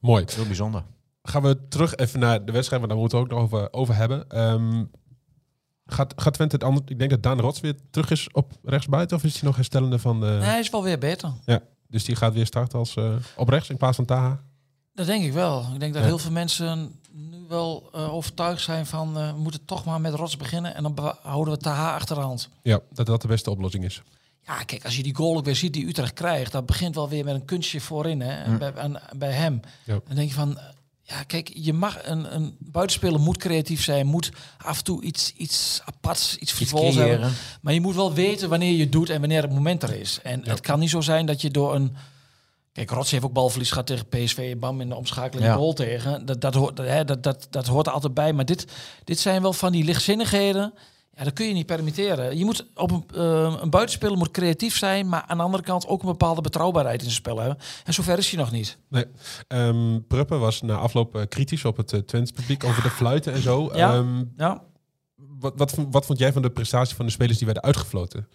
Speaker 1: Mooi.
Speaker 2: Heel bijzonder.
Speaker 1: Gaan we terug even naar de wedstrijd, want daar moeten we het ook nog over, over hebben. Ehm, gaat, gaat Twente het anders... Ik denk dat Daan Rots weer terug is op rechtsbuiten, of is hij nog herstellende van de...
Speaker 3: Nee, hij is wel weer beter.
Speaker 1: Ja, dus die gaat weer starten als eh, op rechts in plaats van Taha.
Speaker 3: Dat denk ik wel. Ik denk dat
Speaker 1: Ja.
Speaker 3: heel veel mensen wel eh, overtuigd zijn van... eh, we moeten toch maar met Rots beginnen en dan houden we Taha achter de hand.
Speaker 1: Ja, dat dat de beste oplossing is.
Speaker 3: Ja, kijk, als je die goal ook weer ziet die Utrecht krijgt... dat begint wel weer met een kunstje voorin, hè,
Speaker 2: Mm.
Speaker 3: bij, aan- bij hem.
Speaker 1: Ja.
Speaker 3: Dan denk je van... Ja, kijk, je mag een, een buitenspeler moet creatief zijn, moet af en toe iets, iets aparts, iets frivols hebben. Maar je moet wel weten wanneer je doet en wanneer het moment er is. En
Speaker 1: Ja.
Speaker 3: het kan niet zo zijn dat je door een... Kijk, Rots heeft ook balverlies gehad tegen PSV. Bam, in de omschakeling
Speaker 2: Ja.
Speaker 3: goal tegen. Dat, dat, hoort, dat, dat, dat hoort er altijd bij. Maar dit, dit zijn wel van die lichtzinnigheden. Ja, dat kun je niet permitteren. Je moet op een, eh, een buitenspeler moet creatief zijn, maar aan de andere kant ook een bepaalde betrouwbaarheid in zijn spel hebben. En zover is hij nog niet.
Speaker 1: Nee. Ehm Pruppe was na afloop eh, kritisch op het uh, Twents publiek over de fluiten en zo.
Speaker 3: Ja.
Speaker 1: Ehm,
Speaker 3: Ja.
Speaker 1: wat, wat, wat vond jij van de prestatie van de spelers die werden uitgefloten?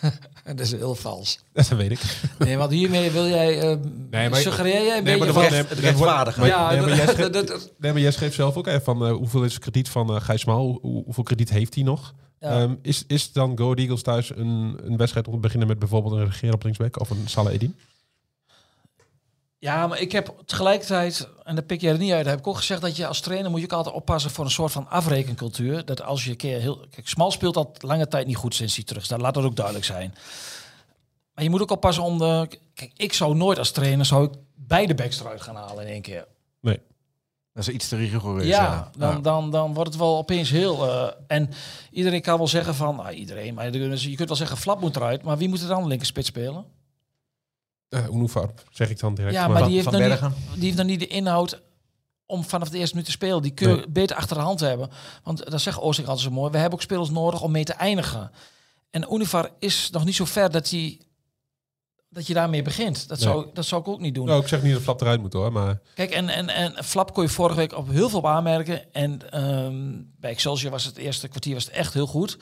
Speaker 3: Dat is heel vals.
Speaker 1: Dat weet ik.
Speaker 3: Nee, want hiermee wil jij, eh
Speaker 1: Nee, maar-
Speaker 3: suggereer jij een
Speaker 1: Nee, maar
Speaker 3: beetje
Speaker 1: dat
Speaker 3: van...
Speaker 1: wordt-
Speaker 2: Het
Speaker 1: dat wordt-
Speaker 2: rechtvaardigen.
Speaker 1: maar-
Speaker 3: ja,
Speaker 1: nee, maar jij schreef- Nee, maar jij schreef zelf ook even van eh, hoeveel is het krediet van eh Gijs Maal? Hoe, hoeveel krediet heeft hij nog?
Speaker 3: ja.
Speaker 1: Ehm, is, is dan Go Eagles thuis een, een wedstrijd om te beginnen met bijvoorbeeld een regeer op linksback of een Salah Edin?
Speaker 3: Ja, maar ik heb tegelijkertijd, en dat pik je er niet uit, heb ik ook gezegd dat je als trainer moet je ook altijd oppassen voor een soort van afrekencultuur. Dat als je een keer heel. Kijk, Smal speelt al lange tijd niet goed sinds hij terug staat. Laat dat ook duidelijk zijn. Maar je moet ook oppassen om de. Kijk, ik zou nooit als trainer zou ik beide backs eruit gaan halen in één keer.
Speaker 1: Nee.
Speaker 2: Dat is iets te rigoureus.
Speaker 3: ja, dan,
Speaker 2: Ja.
Speaker 3: Dan, dan wordt het wel opeens heel. eh, en iedereen kan wel zeggen van. Nou, iedereen, maar je kunt wel zeggen, Flap moet eruit. Maar wie moet er dan linkerspits spelen?
Speaker 1: Uh, zeg ik dan direct.
Speaker 3: Ja, maar die heeft,
Speaker 2: Van
Speaker 3: dan niet,
Speaker 2: Bergen.
Speaker 3: die heeft dan niet de inhoud om vanaf de eerste minuut te spelen. Die kun je
Speaker 1: Nee.
Speaker 3: beter achter de hand hebben. Want dat zegt Oosting altijd zo mooi. We hebben ook spelers nodig om mee te eindigen. En Univar is nog niet zo ver dat hij dat je daarmee begint. Dat,
Speaker 1: Nee.
Speaker 3: zou, dat zou ik ook niet doen.
Speaker 1: Nou, ik zeg niet dat Flap eruit moet hoor, maar
Speaker 3: Kijk, en, en, en Flap kon je vorige week op heel veel op aanmerken. En ehm, bij Excelsior was het eerste kwartier was het echt heel goed.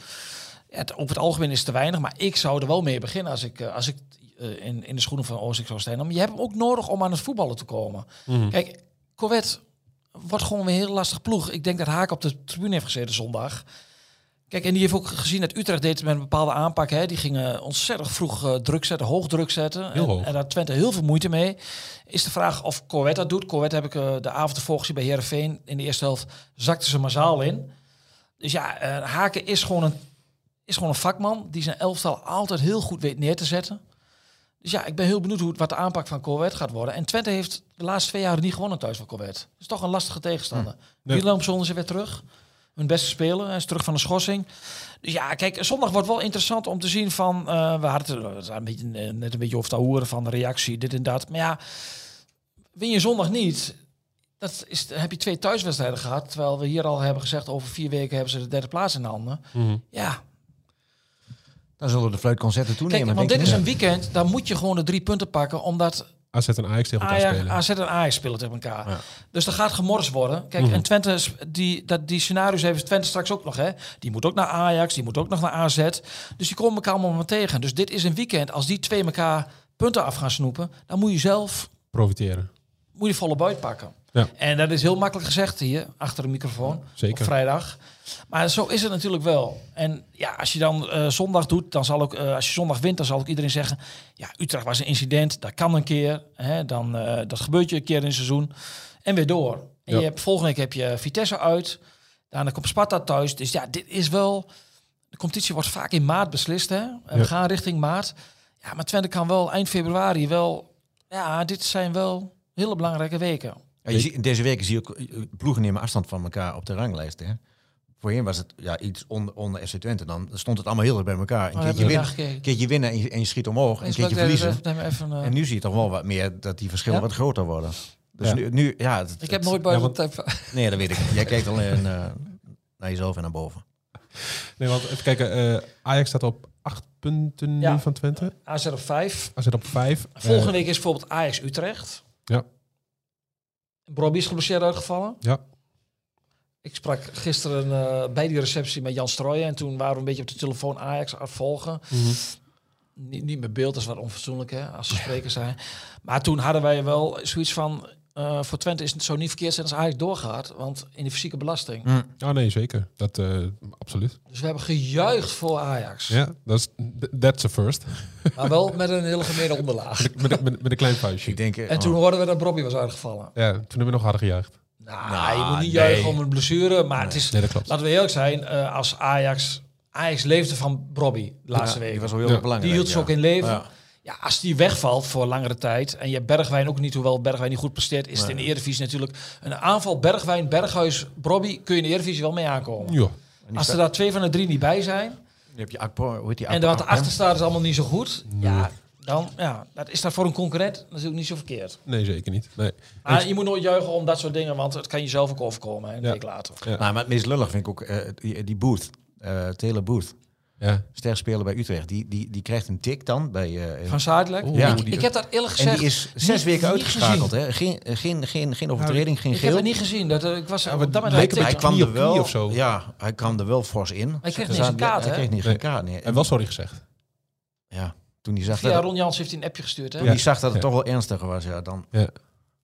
Speaker 3: Het, op het algemeen is het te weinig, maar ik zou er wel mee beginnen als ik, eh, als ik eh, in, in de schoenen van Oosik zou staan. Maar je hebt hem ook nodig om aan het voetballen te komen.
Speaker 1: Mhm.
Speaker 3: Kijk, Corvette wordt gewoon weer een heel lastig ploeg. Ik denk dat Haak op de tribune heeft gezeten zondag. Kijk, en die heeft ook gezien dat Utrecht deed met een bepaalde aanpak. Hè. Die gingen ontzettend vroeg eh, druk zetten, hoog druk zetten.
Speaker 1: Heel
Speaker 3: en,
Speaker 1: hoog.
Speaker 3: en daar Twente heel veel moeite mee. Is de vraag of Corvette dat doet. Corvette heb ik eh, de avond ervoor gezien bij Heerenveen. In de eerste helft zakte ze massaal in. Dus ja, Haken is gewoon, een, is gewoon een vakman die zijn elftal altijd heel goed weet neer te zetten. Dus ja, ik ben heel benieuwd hoe, het- wat de aanpak van Corvette gaat worden. En Twente heeft de laatste twee jaren niet gewonnen thuis van Corvette. Dat is toch een lastige tegenstander.
Speaker 1: Nee.
Speaker 3: Willemson is er weer terug. Hun beste speler. Hij is terug van de schorsing. Dus ja, kijk, zondag wordt wel interessant om te zien van... eh, we hadden het een beetje, eh, net een beetje over te horen van de reactie, dit en dat. Maar ja, win je zondag niet... Dat is, heb je twee thuiswedstrijden gehad. Terwijl we hier al hebben gezegd, over vier weken hebben ze de derde plaats in de handen.
Speaker 1: Mhm.
Speaker 3: Ja,
Speaker 2: Dan zullen de fluitconcerten toenemen.
Speaker 3: kijk, want dit is een weekend, dan moet je gewoon de drie punten pakken. Omdat
Speaker 1: AZ en Ajax tegen elkaar spelen.
Speaker 3: AZ en Ajax spelen tegen elkaar.
Speaker 2: Ja.
Speaker 3: Dus er gaat gemors worden. Kijk,
Speaker 1: Mhm.
Speaker 3: en Twente, is- die, dat, die scenario's heeft Twente straks ook nog. Hè? Die moet ook naar Ajax, die moet ook nog naar AZ. Dus die komen elkaar allemaal tegen. Dus dit is een weekend. Als die twee elkaar punten af gaan snoepen, dan moet je zelf
Speaker 1: Profiteren.
Speaker 3: moet je volle buit pakken.
Speaker 1: Ja.
Speaker 3: En dat is heel makkelijk gezegd hier, achter de microfoon.
Speaker 1: Zeker.
Speaker 3: Op vrijdag. Maar zo is het natuurlijk wel. En ja, als je dan eh, zondag doet, dan zal ook, eh, als je zondag wint, dan zal ook iedereen zeggen: Ja, Utrecht was een incident, dat kan een keer. Hè, dan, eh, dat gebeurt je een keer in het seizoen. En weer door. En
Speaker 1: Ja.
Speaker 3: je hebt, volgende week heb je Vitesse uit. Daarna komt Sparta thuis. Dus ja, dit is wel. De competitie wordt vaak in maart beslist. Hè? En
Speaker 1: Ja.
Speaker 3: We gaan richting maart. Ja, maar Twente kan wel eind februari wel. Ja, dit zijn wel hele belangrijke weken.
Speaker 2: Ja, je ziet, deze weken zie je ook ploegen nemen afstand van elkaar op de ranglijst. Hè? Voorheen was het ja, iets onder, onder FC Twente. Dan stond het allemaal heel erg bij elkaar. Een
Speaker 3: Oh,
Speaker 2: keertje,
Speaker 3: heb je
Speaker 2: win,
Speaker 3: daar gekeken?
Speaker 2: een keertje winnen en je, en je schiet omhoog. Een
Speaker 3: Eens
Speaker 2: keertje
Speaker 3: even,
Speaker 2: verliezen.
Speaker 3: even, eh,
Speaker 2: En nu zie je toch wel wat meer dat die verschillen
Speaker 3: Ja?
Speaker 2: wat groter worden. Dus
Speaker 1: Ja.
Speaker 2: nu, nu, ja, het-
Speaker 3: ik heb
Speaker 2: het-
Speaker 3: nooit bij
Speaker 1: want-
Speaker 2: Nee, dat weet ik. Jij kijkt alleen eh, naar jezelf en naar boven.
Speaker 1: Nee, want even kijken. eh, Ajax staat op acht punten
Speaker 3: Ja.
Speaker 1: nu van Twente.
Speaker 3: AZ op 5.
Speaker 1: AZ op vijf.
Speaker 3: Volgende week is bijvoorbeeld Ajax Utrecht.
Speaker 1: Ja.
Speaker 3: Robbie is geblesseerd uitgevallen.
Speaker 1: Ja.
Speaker 3: Ik sprak gisteren eh, bij die receptie met Jan Strooijen. En toen waren we een beetje op de telefoon Ajax afvolgen.
Speaker 1: mhm.
Speaker 3: Niet, niet met beeld, dat is wat onfatsoenlijk hè, als ze sprekers zijn. Maar toen hadden wij wel zoiets van... eh, voor Twente is het zo niet verkeerd zijn als Ajax doorgaat. Want in de fysieke belasting.
Speaker 1: Oh nee, zeker. Dat, eh, absoluut.
Speaker 3: Dus we hebben gejuicht voor Ajax.
Speaker 1: Ja, dat is, that's a first.
Speaker 3: Maar wel met een hele gemene onderlaag.
Speaker 1: Met, met, met, met een klein vuistje.
Speaker 2: Ik denk,
Speaker 3: En toen
Speaker 2: oh,
Speaker 3: hoorden we dat Robbie was uitgevallen.
Speaker 1: Ja, toen hebben we nog harder gejuicht.
Speaker 3: Nou,
Speaker 2: Nou,
Speaker 3: je moet niet
Speaker 2: nee.
Speaker 3: juichen om een blessure. Maar het is,
Speaker 1: Nee, dat klopt.
Speaker 3: laten we eerlijk zijn, eh, als Ajax... Ajax leefde van Robbie de laatste
Speaker 2: ja,
Speaker 3: week.
Speaker 2: Die was wel heel
Speaker 1: Ja.
Speaker 2: belangrijk.
Speaker 3: Die hield ze
Speaker 2: ja.
Speaker 3: ook in leven.
Speaker 2: Ja.
Speaker 3: Ja, als die wegvalt voor langere tijd... en je hebt Bergwijn ook niet, hoewel Bergwijn niet goed presteert... is het in de Eredivisie natuurlijk een aanval Bergwijn, Berghuis, Brobby... kun je in de Eredivisie wel mee aankomen.
Speaker 1: Ja.
Speaker 2: En
Speaker 3: Als er daar twee van de drie niet bij zijn...
Speaker 2: Dan heb je Akpo, hoe heet die?
Speaker 3: en
Speaker 2: Akpo-
Speaker 3: wat
Speaker 2: Akpom?
Speaker 3: erachter staat is allemaal niet zo goed... ja, dan ja, dat is dat voor een concurrent natuurlijk niet zo verkeerd.
Speaker 1: Nee, zeker niet. Nee.
Speaker 3: Maar je moet nooit juichen om dat soort dingen... want het kan jezelf ook overkomen hè, een
Speaker 1: Ja.
Speaker 3: week later.
Speaker 1: Ja.
Speaker 2: Nou, maar het meest lullig vind ik ook eh, die, die Booth. eh Taylor Booth.
Speaker 1: Ja.
Speaker 2: Sterspeler bij Utrecht. Die, die, die krijgt een tik dan bij... eh,
Speaker 3: Van Zuidelijk?
Speaker 1: Oeh,
Speaker 2: Ja.
Speaker 3: ik, ik heb dat eerlijk
Speaker 2: en
Speaker 3: gezegd
Speaker 2: die is zes
Speaker 3: niet-
Speaker 2: weken
Speaker 3: niet
Speaker 2: uitgeschakeld. Hè? Geen, geen, geen, geen overtreding, geen
Speaker 3: Ik heb
Speaker 2: geel.
Speaker 3: het niet gezien. Dat, ik was
Speaker 1: Ja,
Speaker 3: dat
Speaker 2: hij
Speaker 1: beetje
Speaker 2: kwam er wel,
Speaker 1: of zo.
Speaker 2: Ja, hij kwam er wel fors in.
Speaker 3: Hij kreeg niet kaart,
Speaker 2: Hij kreeg niet geen kaart. Nee.
Speaker 1: En wel sorry gezegd.
Speaker 2: Ja, toen hij zag
Speaker 3: Via
Speaker 2: dat,
Speaker 3: Ron Jans heeft hij een appje gestuurd. Hè?
Speaker 2: toen hij zag dat het
Speaker 1: Ja.
Speaker 2: toch wel ernstiger was, ja, dan.
Speaker 1: Ja.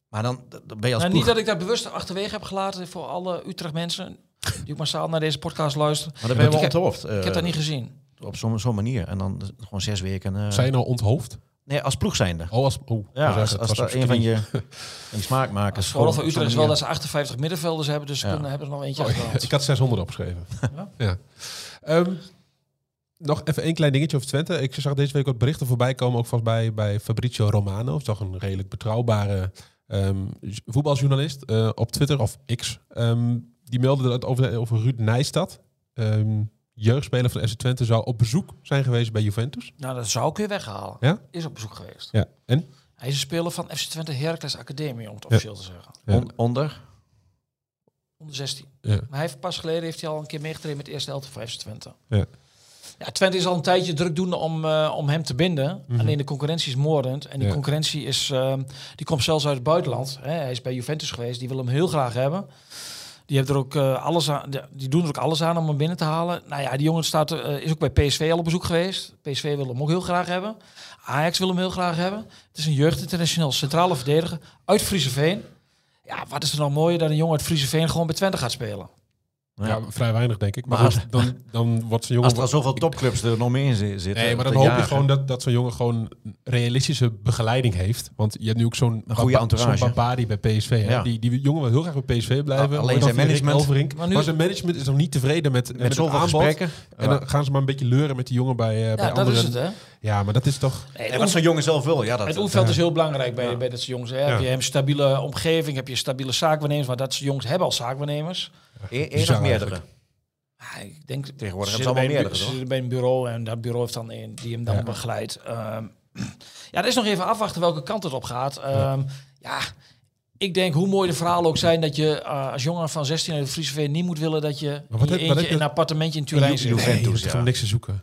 Speaker 2: Maar dan, dan ben je als
Speaker 3: Nou, niet dat ik dat bewust achterwege heb gelaten voor alle Utrecht mensen die ook massaal naar deze podcast luisteren.
Speaker 2: Maar dan ben je wel
Speaker 3: Ik heb-
Speaker 2: onthoofd.
Speaker 3: Ik heb dat niet gezien.
Speaker 2: Op zo'n zo'n manier. En dan gewoon zes weken... eh,
Speaker 1: Zijn je nou onthoofd?
Speaker 2: Nee, als ploeg zijnde.
Speaker 1: Oh, als, oh,
Speaker 2: Ja,
Speaker 1: was
Speaker 2: als,
Speaker 1: het
Speaker 2: als een van je van die smaakmakers...
Speaker 3: Vooral voor
Speaker 2: op zo'n
Speaker 3: Utrecht is wel dat ze 58 middenvelders hebben, dus ze
Speaker 2: Ja.
Speaker 3: kunnen, hebben er nog eentje
Speaker 1: Oh, ik had 600 opgeschreven.
Speaker 3: Ja?
Speaker 1: ja. Ehm, nog even één klein dingetje over Twente. Ik zag deze week wat berichten voorbij komen, ook vast bij, bij Fabrizio Romano. Toch een redelijk betrouwbare ehm, voetbaljournalist eh, op Twitter of X. Ehm, die meldde dat over, over Ruud Nijstad. Ehm, jeugdspeler van FC Twente zou op bezoek zijn geweest bij Juventus.
Speaker 3: Nou, dat zou ik weer weghalen.
Speaker 1: Ja?
Speaker 3: Is op bezoek geweest.
Speaker 1: Ja. En?
Speaker 3: Hij is een speler van FC Twente Heracles Academie, om het officieel te zeggen.
Speaker 1: Ja.
Speaker 2: On- onder.
Speaker 3: Onder 16.
Speaker 1: Ja.
Speaker 3: Maar hij heeft pas geleden heeft hij al een keer meegetraind met de eerste helft van FC Twente.
Speaker 1: Ja.
Speaker 3: Ja, Twente is al een tijdje druk doen om, eh, om hem te binden.
Speaker 1: Mhm.
Speaker 3: Alleen de concurrentie is moordend. En die
Speaker 1: Ja.
Speaker 3: concurrentie is, ehm, die komt zelfs uit het buitenland. Hè. Hij is bij Juventus geweest. Die wil hem heel graag hebben. Die, heeft er ook, eh, alles aan, die- doen er ook alles aan om hem binnen te halen. Nou ja, die jongen staat, eh, is ook bij PSV al op bezoek geweest. PSV wil hem ook heel graag hebben. Ajax wil hem heel graag hebben. Het is een jeugdinternational centrale verdediger uit Frieseveen. Ja, wat is er nou mooier dan een jongen uit Frieseveen gewoon bij Twente gaat spelen?
Speaker 1: Ja, vrij weinig denk ik. Maar,
Speaker 2: Maar
Speaker 1: goed, dan, dan wordt zo'n jongen...
Speaker 2: Als er al zoveel topclubs er nog meer in zi- zitten.
Speaker 1: Nee, maar dan hoop je gewoon dat, dat zo'n jongen gewoon realistische begeleiding heeft. Want je hebt nu ook zo'n
Speaker 2: goede entourage.
Speaker 1: zo'n Babadi bij PSV. Hè?
Speaker 2: Ja.
Speaker 1: Die, die jongen wil heel graag bij PSV blijven.
Speaker 2: Alleen
Speaker 1: Maar dan
Speaker 2: zijn management-
Speaker 3: Maar nu-
Speaker 1: maar zijn management is nog niet tevreden met, met,
Speaker 2: Met
Speaker 1: het
Speaker 2: zoveel
Speaker 1: aanbod.
Speaker 2: gesprekken.
Speaker 1: En dan gaan ze maar een beetje leuren met die jongen bij, bij
Speaker 3: Ja, dat
Speaker 1: anderen.
Speaker 3: is het, hè?
Speaker 1: Ja, maar dat is toch...
Speaker 3: Nee,
Speaker 2: En wat zo'n jongen zelf wil, ja, dat...
Speaker 3: Het oefenveld is heel belangrijk bij, bij dat soort jongens. Hè. Heb je een stabiele omgeving, heb je stabiele zaakwaarnemers. Maar dat soort jongens hebben al zaakwaarnemers.
Speaker 2: Eén of meerdere.
Speaker 3: Ja, ik denk,
Speaker 2: Tegenwoordig hebben ze allemaal
Speaker 3: zitten bij een
Speaker 2: meerdere,
Speaker 3: ze
Speaker 2: toch?
Speaker 3: zitten bij een bureau en dat bureau heeft dan een die hem dan
Speaker 1: Ja.
Speaker 3: begeleidt. Ehm, ja, er is nog even afwachten welke kant het op gaat. Ehm, ja. ik denk hoe mooi de verhalen ook zijn dat je eh, als jongen van 16 uit de Friese Veen niet moet willen dat je
Speaker 1: wat
Speaker 3: in je
Speaker 1: heb- wat
Speaker 3: eentje
Speaker 1: heb je-
Speaker 3: in een appartementje in Turijn zit.
Speaker 1: Nee, je gewoon niks te zoeken.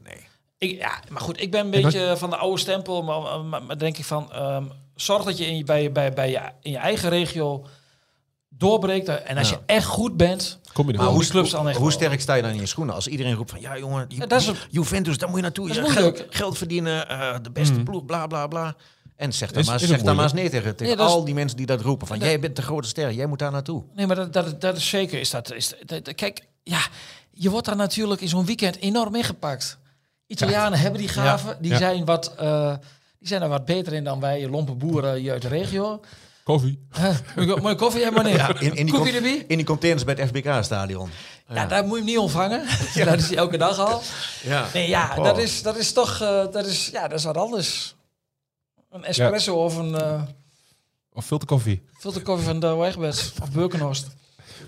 Speaker 3: Ik, ja, maar goed, ik ben een beetje van de oude stempel, maar, maar, maar denk ik van, ehm, zorg dat je, in je bij, bij, bij je in je eigen regio doorbreekt. En als
Speaker 2: Ja.
Speaker 3: je echt goed bent,
Speaker 1: Kom je
Speaker 2: Maar hoe,
Speaker 3: clubs dan echt
Speaker 2: hoe sterk sta je dan in je schoenen? Als iedereen roept van, ja jongen, Ju-
Speaker 3: Ja, dat is
Speaker 2: Ju-
Speaker 3: het.
Speaker 2: Juventus, daar moet je naartoe.
Speaker 3: Moeilijk.
Speaker 2: geld, geld verdienen, eh, de beste
Speaker 1: Mhm.
Speaker 2: ploeg, bla bla bla. En zeg dan,
Speaker 1: Is-
Speaker 2: maar,
Speaker 1: is
Speaker 2: zeg dan maar eens nee tegen, tegen
Speaker 3: Nee, dat is-
Speaker 2: al die mensen die dat roepen. Van,
Speaker 3: Dat-
Speaker 2: jij bent de grote ster, jij moet daar naartoe.
Speaker 3: nee, maar dat, dat, dat is zeker. Is dat, is dat, dat- kijk, ja, je wordt daar natuurlijk in zo'n weekend enorm ingepakt. Italianen hebben die gaven, die,
Speaker 1: Ja.
Speaker 3: zijn wat, eh, die zijn er wat beter in dan wij, lompe boeren hier uit de regio.
Speaker 1: Koffie.
Speaker 3: Huh, Mooie koffie hebben, meneer.
Speaker 2: Ja, in, in, die
Speaker 3: erbij?
Speaker 2: in die containers bij het FBK-stadion.
Speaker 3: Ja, daar moet je hem niet ontvangen. dat is hij elke dag al.
Speaker 2: Ja.
Speaker 3: Nee, ja,
Speaker 2: Oh.
Speaker 3: dat, is, dat is toch eh, dat is, ja, dat is wat anders. Een espresso of een uh,
Speaker 1: Of filterkoffie.
Speaker 3: filterkoffie van de Wegbed of Birkenhorst.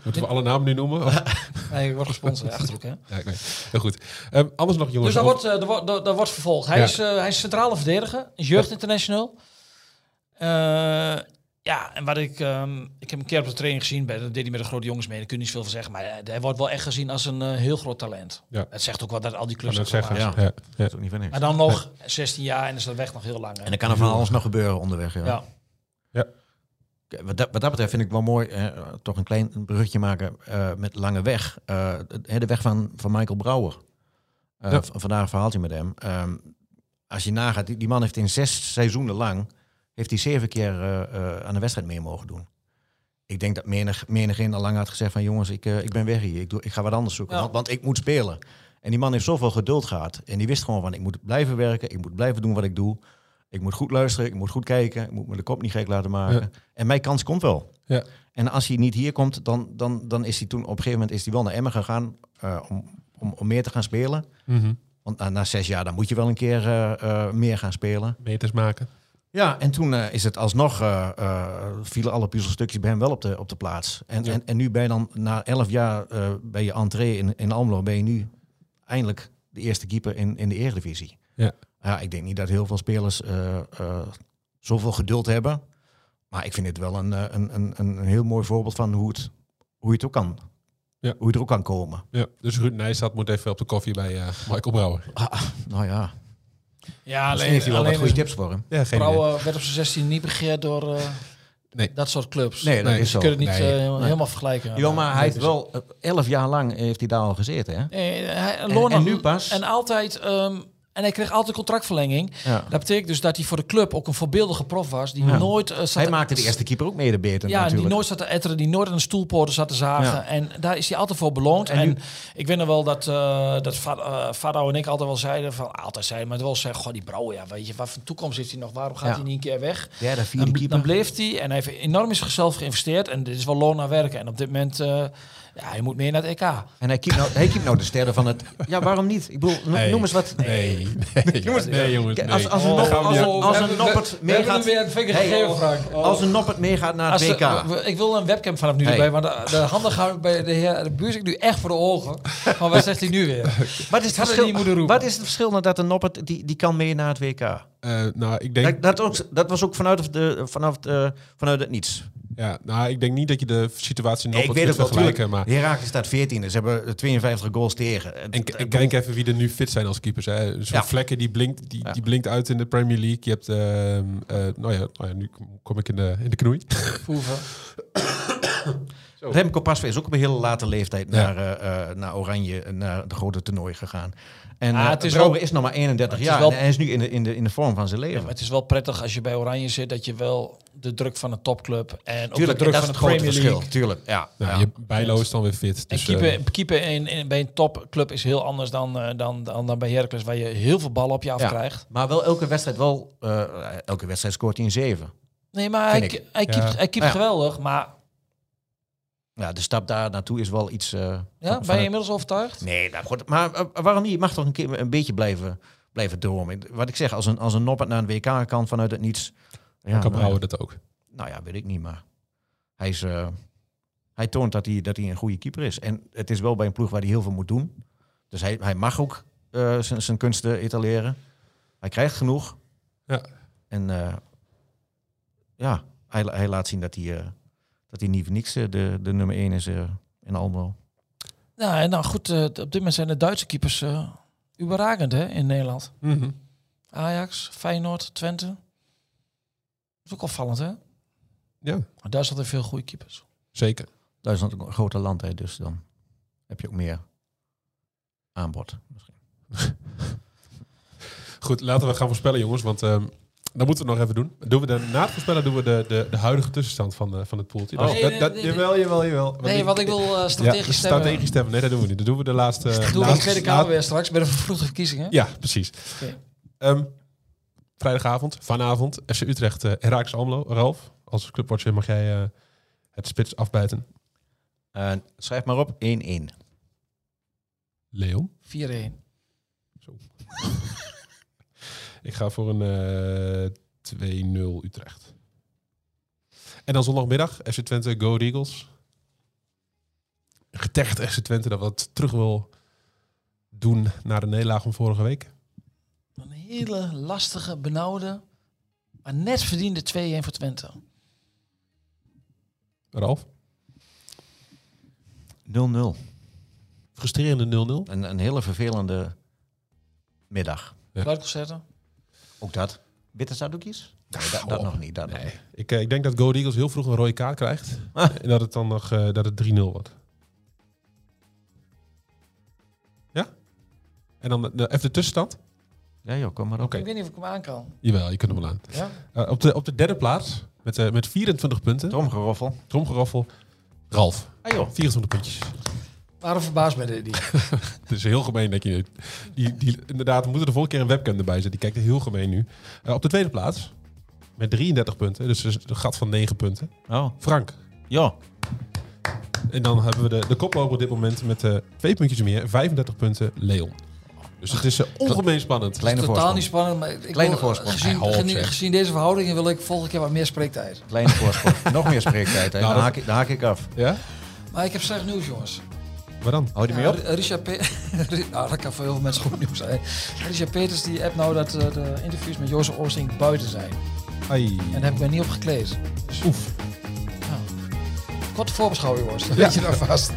Speaker 1: Moeten we alle namen nu noemen?
Speaker 3: Nee, ik word gesponsord, Achterhoek, hè.
Speaker 1: Ja, ik weet. Heel goed. Ehm, anders nog, jongens.
Speaker 3: Dus dat wordt, eh, er wordt, er- er wordt vervolgd. Hij,
Speaker 1: Ja.
Speaker 3: is, eh, hij is centrale verdediger, is jeugdinternational. Eh, ja, en wat ik... ehm, ik heb een keer op de training gezien, bij, dat deed hij met de grote jongens mee, daar kun je niet veel van zeggen. Maar eh, hij wordt wel echt gezien als een eh, heel groot talent.
Speaker 1: Ja.
Speaker 3: Het zegt ook wel dat al die clubs dat
Speaker 1: zeggen.
Speaker 2: Ja.
Speaker 1: Ja. Ja.
Speaker 2: Dat is ook niet van niks.
Speaker 3: Maar dan nog 16 jaar en is dat weg nog heel lang. hè.
Speaker 2: En dan kan er van alles nog gebeuren onderweg. Ja.
Speaker 3: ja.
Speaker 2: Kijk, Wat dat, wat dat betreft vind ik wel mooi, eh, toch een klein brugje maken eh, met Lange Weg. Eh, de, de weg van, van Michael Brouwer. Eh,
Speaker 1: Ja.
Speaker 2: Vandaag een verhaaltje met hem. Ehm, als je nagaat, die, die man heeft in zes seizoenen lang... heeft hij zeven keer eh, eh, aan de wedstrijd mee mogen doen. Ik denk dat menig, menigeen al lang had gezegd van... jongens, ik, eh, ik ben weg hier, ik, doe, ik ga wat anders zoeken.
Speaker 3: Ja.
Speaker 2: Want, want ik moet spelen. En die man heeft zoveel geduld gehad. En die wist gewoon van, ik moet blijven werken. Ik moet blijven doen wat ik doe. Ik moet goed luisteren, ik moet goed kijken. Ik moet me de kop niet gek laten maken.
Speaker 1: Ja.
Speaker 2: En mijn kans komt wel.
Speaker 1: Ja.
Speaker 2: En als hij niet hier komt, dan, dan, dan is hij toen op een gegeven moment is hij wel naar Emmen gegaan eh, om, om, om meer te gaan spelen.
Speaker 1: Mhm.
Speaker 2: Want na, na zes jaar dan moet je wel een keer eh, eh, meer gaan spelen.
Speaker 1: Meters maken.
Speaker 2: Ja, en toen eh, is het alsnog, eh, eh, vielen alle puzzelstukjes bij hem wel op de, op de plaats. En,
Speaker 1: Ja.
Speaker 2: en, en nu ben je dan na elf jaar bij je entree in, in Almelo, ben je nu eindelijk de eerste keeper in, in de Eredivisie.
Speaker 1: Ja.
Speaker 2: ja, ik denk niet dat heel veel spelers zoveel geduld hebben. Maar ik vind het wel een, een, een, een heel mooi voorbeeld van hoe, het, hoe je het ook kan.
Speaker 1: Ja.
Speaker 2: Hoe je er ook kan komen.
Speaker 1: Ja. Dus Ruud Nijstad moet even op de koffie bij Michael Brouwer.
Speaker 2: Ah, nou ja,
Speaker 3: Ja,
Speaker 2: misschien heeft hij wel wat goede tips voor hem.
Speaker 1: Ja.
Speaker 3: Brouwer werd op zijn 16 niet begeerd door eh,
Speaker 1: Nee.
Speaker 3: dat soort clubs.
Speaker 2: Nee, dat
Speaker 1: Nee,
Speaker 2: is
Speaker 3: Je
Speaker 2: zo.
Speaker 3: kunt het niet
Speaker 1: Nee.
Speaker 3: eh, helemaal vergelijken.
Speaker 2: Ja, maar hij heeft wel eh, elf jaar lang heeft hij daar al gezeten, hè?
Speaker 3: Nee, hij,
Speaker 2: En,
Speaker 3: Lorna-
Speaker 2: en nu pas.
Speaker 3: En altijd... ehm, en hij kreeg altijd contractverlenging.
Speaker 2: ja.
Speaker 3: Dat betekent dus dat hij voor de club ook een voorbeeldige prof was. Die
Speaker 2: Ja.
Speaker 3: nooit... zat
Speaker 2: Hij
Speaker 3: te-
Speaker 2: maakte de eerste keer ook mee de beter
Speaker 3: Ja, die nooit zat te etteren, die nooit aan de stoelpoorten zat te zagen.
Speaker 2: Ja.
Speaker 3: En daar is hij altijd voor beloond.
Speaker 2: En
Speaker 3: En,
Speaker 2: nu-
Speaker 3: ik weet nog wel dat, eh dat eh, Fado en ik altijd wel zeiden van... Altijd zeiden, maar wel zeggen, goh, die Brouwer, ja, weet je, wat voor toekomst heeft hij nog? Waarom gaat
Speaker 2: Ja.
Speaker 3: hij niet een keer weg?
Speaker 2: Derde, vierde
Speaker 3: Dan,
Speaker 2: keeper.
Speaker 3: dan bleef hij en hij heeft enorm in zichzelf geïnvesteerd. En dit is wel loon naar werken. En op dit moment, eh ja, hij moet meer naar het EK.
Speaker 2: En hij keept nou, hij nou de sterren van het... Ja, waarom niet? Ik bedoel, no-
Speaker 1: Nee.
Speaker 2: noem eens wat.
Speaker 1: Nee, nee,
Speaker 2: Jongens,
Speaker 1: nee, jongens. Nee.
Speaker 2: Als, als, een,
Speaker 3: Oh,
Speaker 2: als, een, als een
Speaker 3: hebben-
Speaker 2: noppert
Speaker 3: we hebben
Speaker 2: meegaat...
Speaker 3: hem weer een vinger
Speaker 2: Hey,
Speaker 3: gegeven, Frank. Oh.
Speaker 2: Als een noppert meegaat naar het
Speaker 3: Als
Speaker 2: WK...
Speaker 3: de- we- ik wil een webcam vanaf nu
Speaker 2: Hey.
Speaker 3: erbij, maar de, de handen gaan bij de heer de buur nu echt voor de ogen. Maar wat zegt hij nu weer?
Speaker 2: wat, is het verschil, wat is het verschil nou dat een noppert... Die, die kan mee naar het WK?
Speaker 1: Eh, nou, ik denk...
Speaker 2: Dat, dat, ook, dat was ook vanuit, de, vanaf de, vanuit het niets.
Speaker 1: Ja, nou, ik denk niet dat je de situatie nog
Speaker 2: ik
Speaker 1: wat
Speaker 2: weet het wel,
Speaker 1: vergelijken. Maar
Speaker 2: Herakles staat 14. Ze hebben 52 goals tegen.
Speaker 1: En, en kijk even wie er nu fit zijn als keepers. Hè. Zo'n
Speaker 2: Ja.
Speaker 1: Vlekken die blinkt, die,
Speaker 2: Ja.
Speaker 1: die blinkt uit in de Premier League. Je hebt, ehm, eh, nou, ja, nou ja, nu kom ik in de, in de knoei.
Speaker 2: Remco Pasveer is ook op een hele late leeftijd
Speaker 1: Ja.
Speaker 2: naar, eh, naar Oranje, naar de grote toernooi gegaan. En
Speaker 3: Ah,
Speaker 2: eh,
Speaker 3: het is
Speaker 2: is nog maar 31
Speaker 3: het is
Speaker 2: jaar
Speaker 3: wel-
Speaker 2: en hij is nu in de, in de, in de vorm van zijn
Speaker 3: Ja,
Speaker 2: leven.
Speaker 3: maar het is wel prettig als je bij Oranje zit dat je wel de druk van een topclub en ook de druk
Speaker 2: dat
Speaker 3: van
Speaker 2: het grote
Speaker 3: Premier
Speaker 2: verschil.
Speaker 3: League.
Speaker 2: Tuurlijk, ja.
Speaker 1: Nou,
Speaker 2: ja.
Speaker 1: je Bijlo is dan weer fit.
Speaker 3: En
Speaker 1: Dus,
Speaker 3: keeper,
Speaker 1: eh,
Speaker 3: keeper in, in, bij een topclub is heel anders dan, eh, dan, dan, dan bij Heracles, waar je heel veel ballen op je
Speaker 2: Ja.
Speaker 3: afkrijgt.
Speaker 2: Maar wel elke wedstrijd wel, eh, elke wedstrijd scoort hij een 7.
Speaker 3: Nee, maar hij, hij keept, hij keept
Speaker 2: Ja.
Speaker 3: geweldig. Maar
Speaker 2: Ja, de stap daar naartoe is wel iets... eh,
Speaker 3: ja, ben je
Speaker 2: het-
Speaker 3: inmiddels overtuigd?
Speaker 2: Nee, nou goed, maar eh, waarom niet? Je mag toch een, keer, een beetje blijven, blijven dromen. Wat ik zeg, als een, als een Noppert naar een WK kan vanuit het niets... Ja,
Speaker 1: kan
Speaker 2: nou,
Speaker 1: Brouwer dat ook.
Speaker 2: Nou ja, weet ik niet, maar hij, is, eh, hij toont dat hij, dat hij een goede keeper is. En het is wel bij een ploeg waar hij heel veel moet doen. Dus hij, hij mag ook eh, zijn zijn kunsten etaleren. Hij krijgt genoeg.
Speaker 1: Ja.
Speaker 2: En eh, ja, hij, hij laat zien dat hij, eh, dat hij niet voor niks de, de nummer 1 is eh, in Almelo.
Speaker 3: Nou, en nou goed, eh, op dit moment zijn de Duitse keepers eh überragend hè, in Nederland.
Speaker 1: Mhm.
Speaker 3: Ajax, Feyenoord, Twente. Dat is ook opvallend, hè?
Speaker 1: Ja,
Speaker 3: Maar Duitsland heeft veel goede keepers.
Speaker 1: zeker.
Speaker 2: Duitsland is ook een groter land, hè, dus dan heb je ook meer aanbod. Misschien.
Speaker 1: Goed, laten we gaan voorspellen, jongens. Want ehm dat moeten we nog even doen. Doen we de, na het voorspellen doen we de, de, de huidige tussenstand van, eh, van het poeltje.
Speaker 2: Oh.
Speaker 1: Dat-
Speaker 3: Nee,
Speaker 1: dat- dat-
Speaker 3: nee,
Speaker 1: jawel, jawel, jawel. Want
Speaker 3: Nee,
Speaker 1: ik-
Speaker 3: want ik wil eh,
Speaker 1: ja,
Speaker 3: strategisch stemmen.
Speaker 1: strategisch stemmen. Nee, dat doen we niet. Dat doen we de laatste...
Speaker 3: Dat doen we in de Tweede Kamer weer straks bij de vervroegde verkiezingen.
Speaker 1: Ja, precies.
Speaker 3: Oké.
Speaker 1: Ehm, vrijdagavond, vanavond, FC Utrecht, uh, Herakles Almelo. Ralf, als clubwatcher mag jij eh, het spits afbijten.
Speaker 2: Eh, schrijf maar op 1-1.
Speaker 1: Leon.
Speaker 3: 4-1.
Speaker 1: Ik ga voor een eh 2-0 Utrecht. En dan zondagmiddag, FC Twente, Go Eagles. Getergd FC Twente dat wat terug wil doen naar de nederlaag van vorige week.
Speaker 3: Een hele lastige, benauwde, maar net verdiende 2-1 voor Twente.
Speaker 1: Ralf,
Speaker 2: 0-0.
Speaker 1: frustrerende 0-0.
Speaker 2: Een, een hele vervelende middag.
Speaker 1: Ja.
Speaker 3: Fluitconcerten.
Speaker 2: Ook dat. Witte zakdoekjes? Nee, dat, dat
Speaker 1: Oh,
Speaker 2: nog niet. Dat nog
Speaker 1: Nee,
Speaker 2: niet.
Speaker 1: ik, eh, ik denk dat Go Eagles heel vroeg een rode kaart krijgt.
Speaker 2: Ah.
Speaker 1: En dat het dan nog eh, dat het 3-0 wordt. Ja? En dan de, de- even de tussenstand?
Speaker 2: Ja joh, kom maar op.
Speaker 1: Oké.
Speaker 3: Ik weet niet of ik hem aan kan.
Speaker 1: Jawel, je kunt hem wel aan.
Speaker 3: Ja?
Speaker 1: Eh, op, de, op de derde plaats, met, eh, met 24 punten,
Speaker 2: Tromgeroffel.
Speaker 1: tromgeroffel, Ralf.
Speaker 2: Ah joh.
Speaker 1: 24 puntjes.
Speaker 3: Waarom verbaasd bij de, die?
Speaker 1: Het is heel gemeen dat je... Die, die, inderdaad, we moeten de volgende keer een webcam erbij zetten. Die kijkt er heel gemeen nu. Eh, op de tweede plaats, met 33 punten, dus een gat van 9 punten,
Speaker 2: Oh.
Speaker 1: Frank.
Speaker 2: Ja.
Speaker 1: En dan hebben we de, de koploper op dit moment met eh twee puntjes meer, 35 punten, Leon. Dus het is eh, ongemeen spannend.
Speaker 2: Kleine
Speaker 3: Totaal
Speaker 2: voorsprong.
Speaker 3: niet spannend, maar ik
Speaker 2: Kleine
Speaker 3: wil,
Speaker 2: voorsprong.
Speaker 3: Gezien, gezien, deze verhoudingen wil ik volgende keer wat meer spreektijd.
Speaker 2: Kleine voorsprong. Nog meer spreektijd. hè.
Speaker 1: Nou,
Speaker 2: dan,
Speaker 1: dat-
Speaker 2: haak ik, dan haak ik af.
Speaker 1: Ja?
Speaker 3: Maar ik heb slecht nieuws, jongens.
Speaker 1: Waar dan?
Speaker 2: Hou je mee op?
Speaker 3: Richard Pe nou, dat kan voor heel veel mensen goed nieuws zijn. Richard Peters die app nou dat eh, de interviews met Jozef Oosting buiten zijn.
Speaker 1: Ai.
Speaker 3: En daar heb ik me niet op gekleed.
Speaker 1: Oef.
Speaker 3: Korte voorbeschouwing, jongens. Dat weet je nou vast.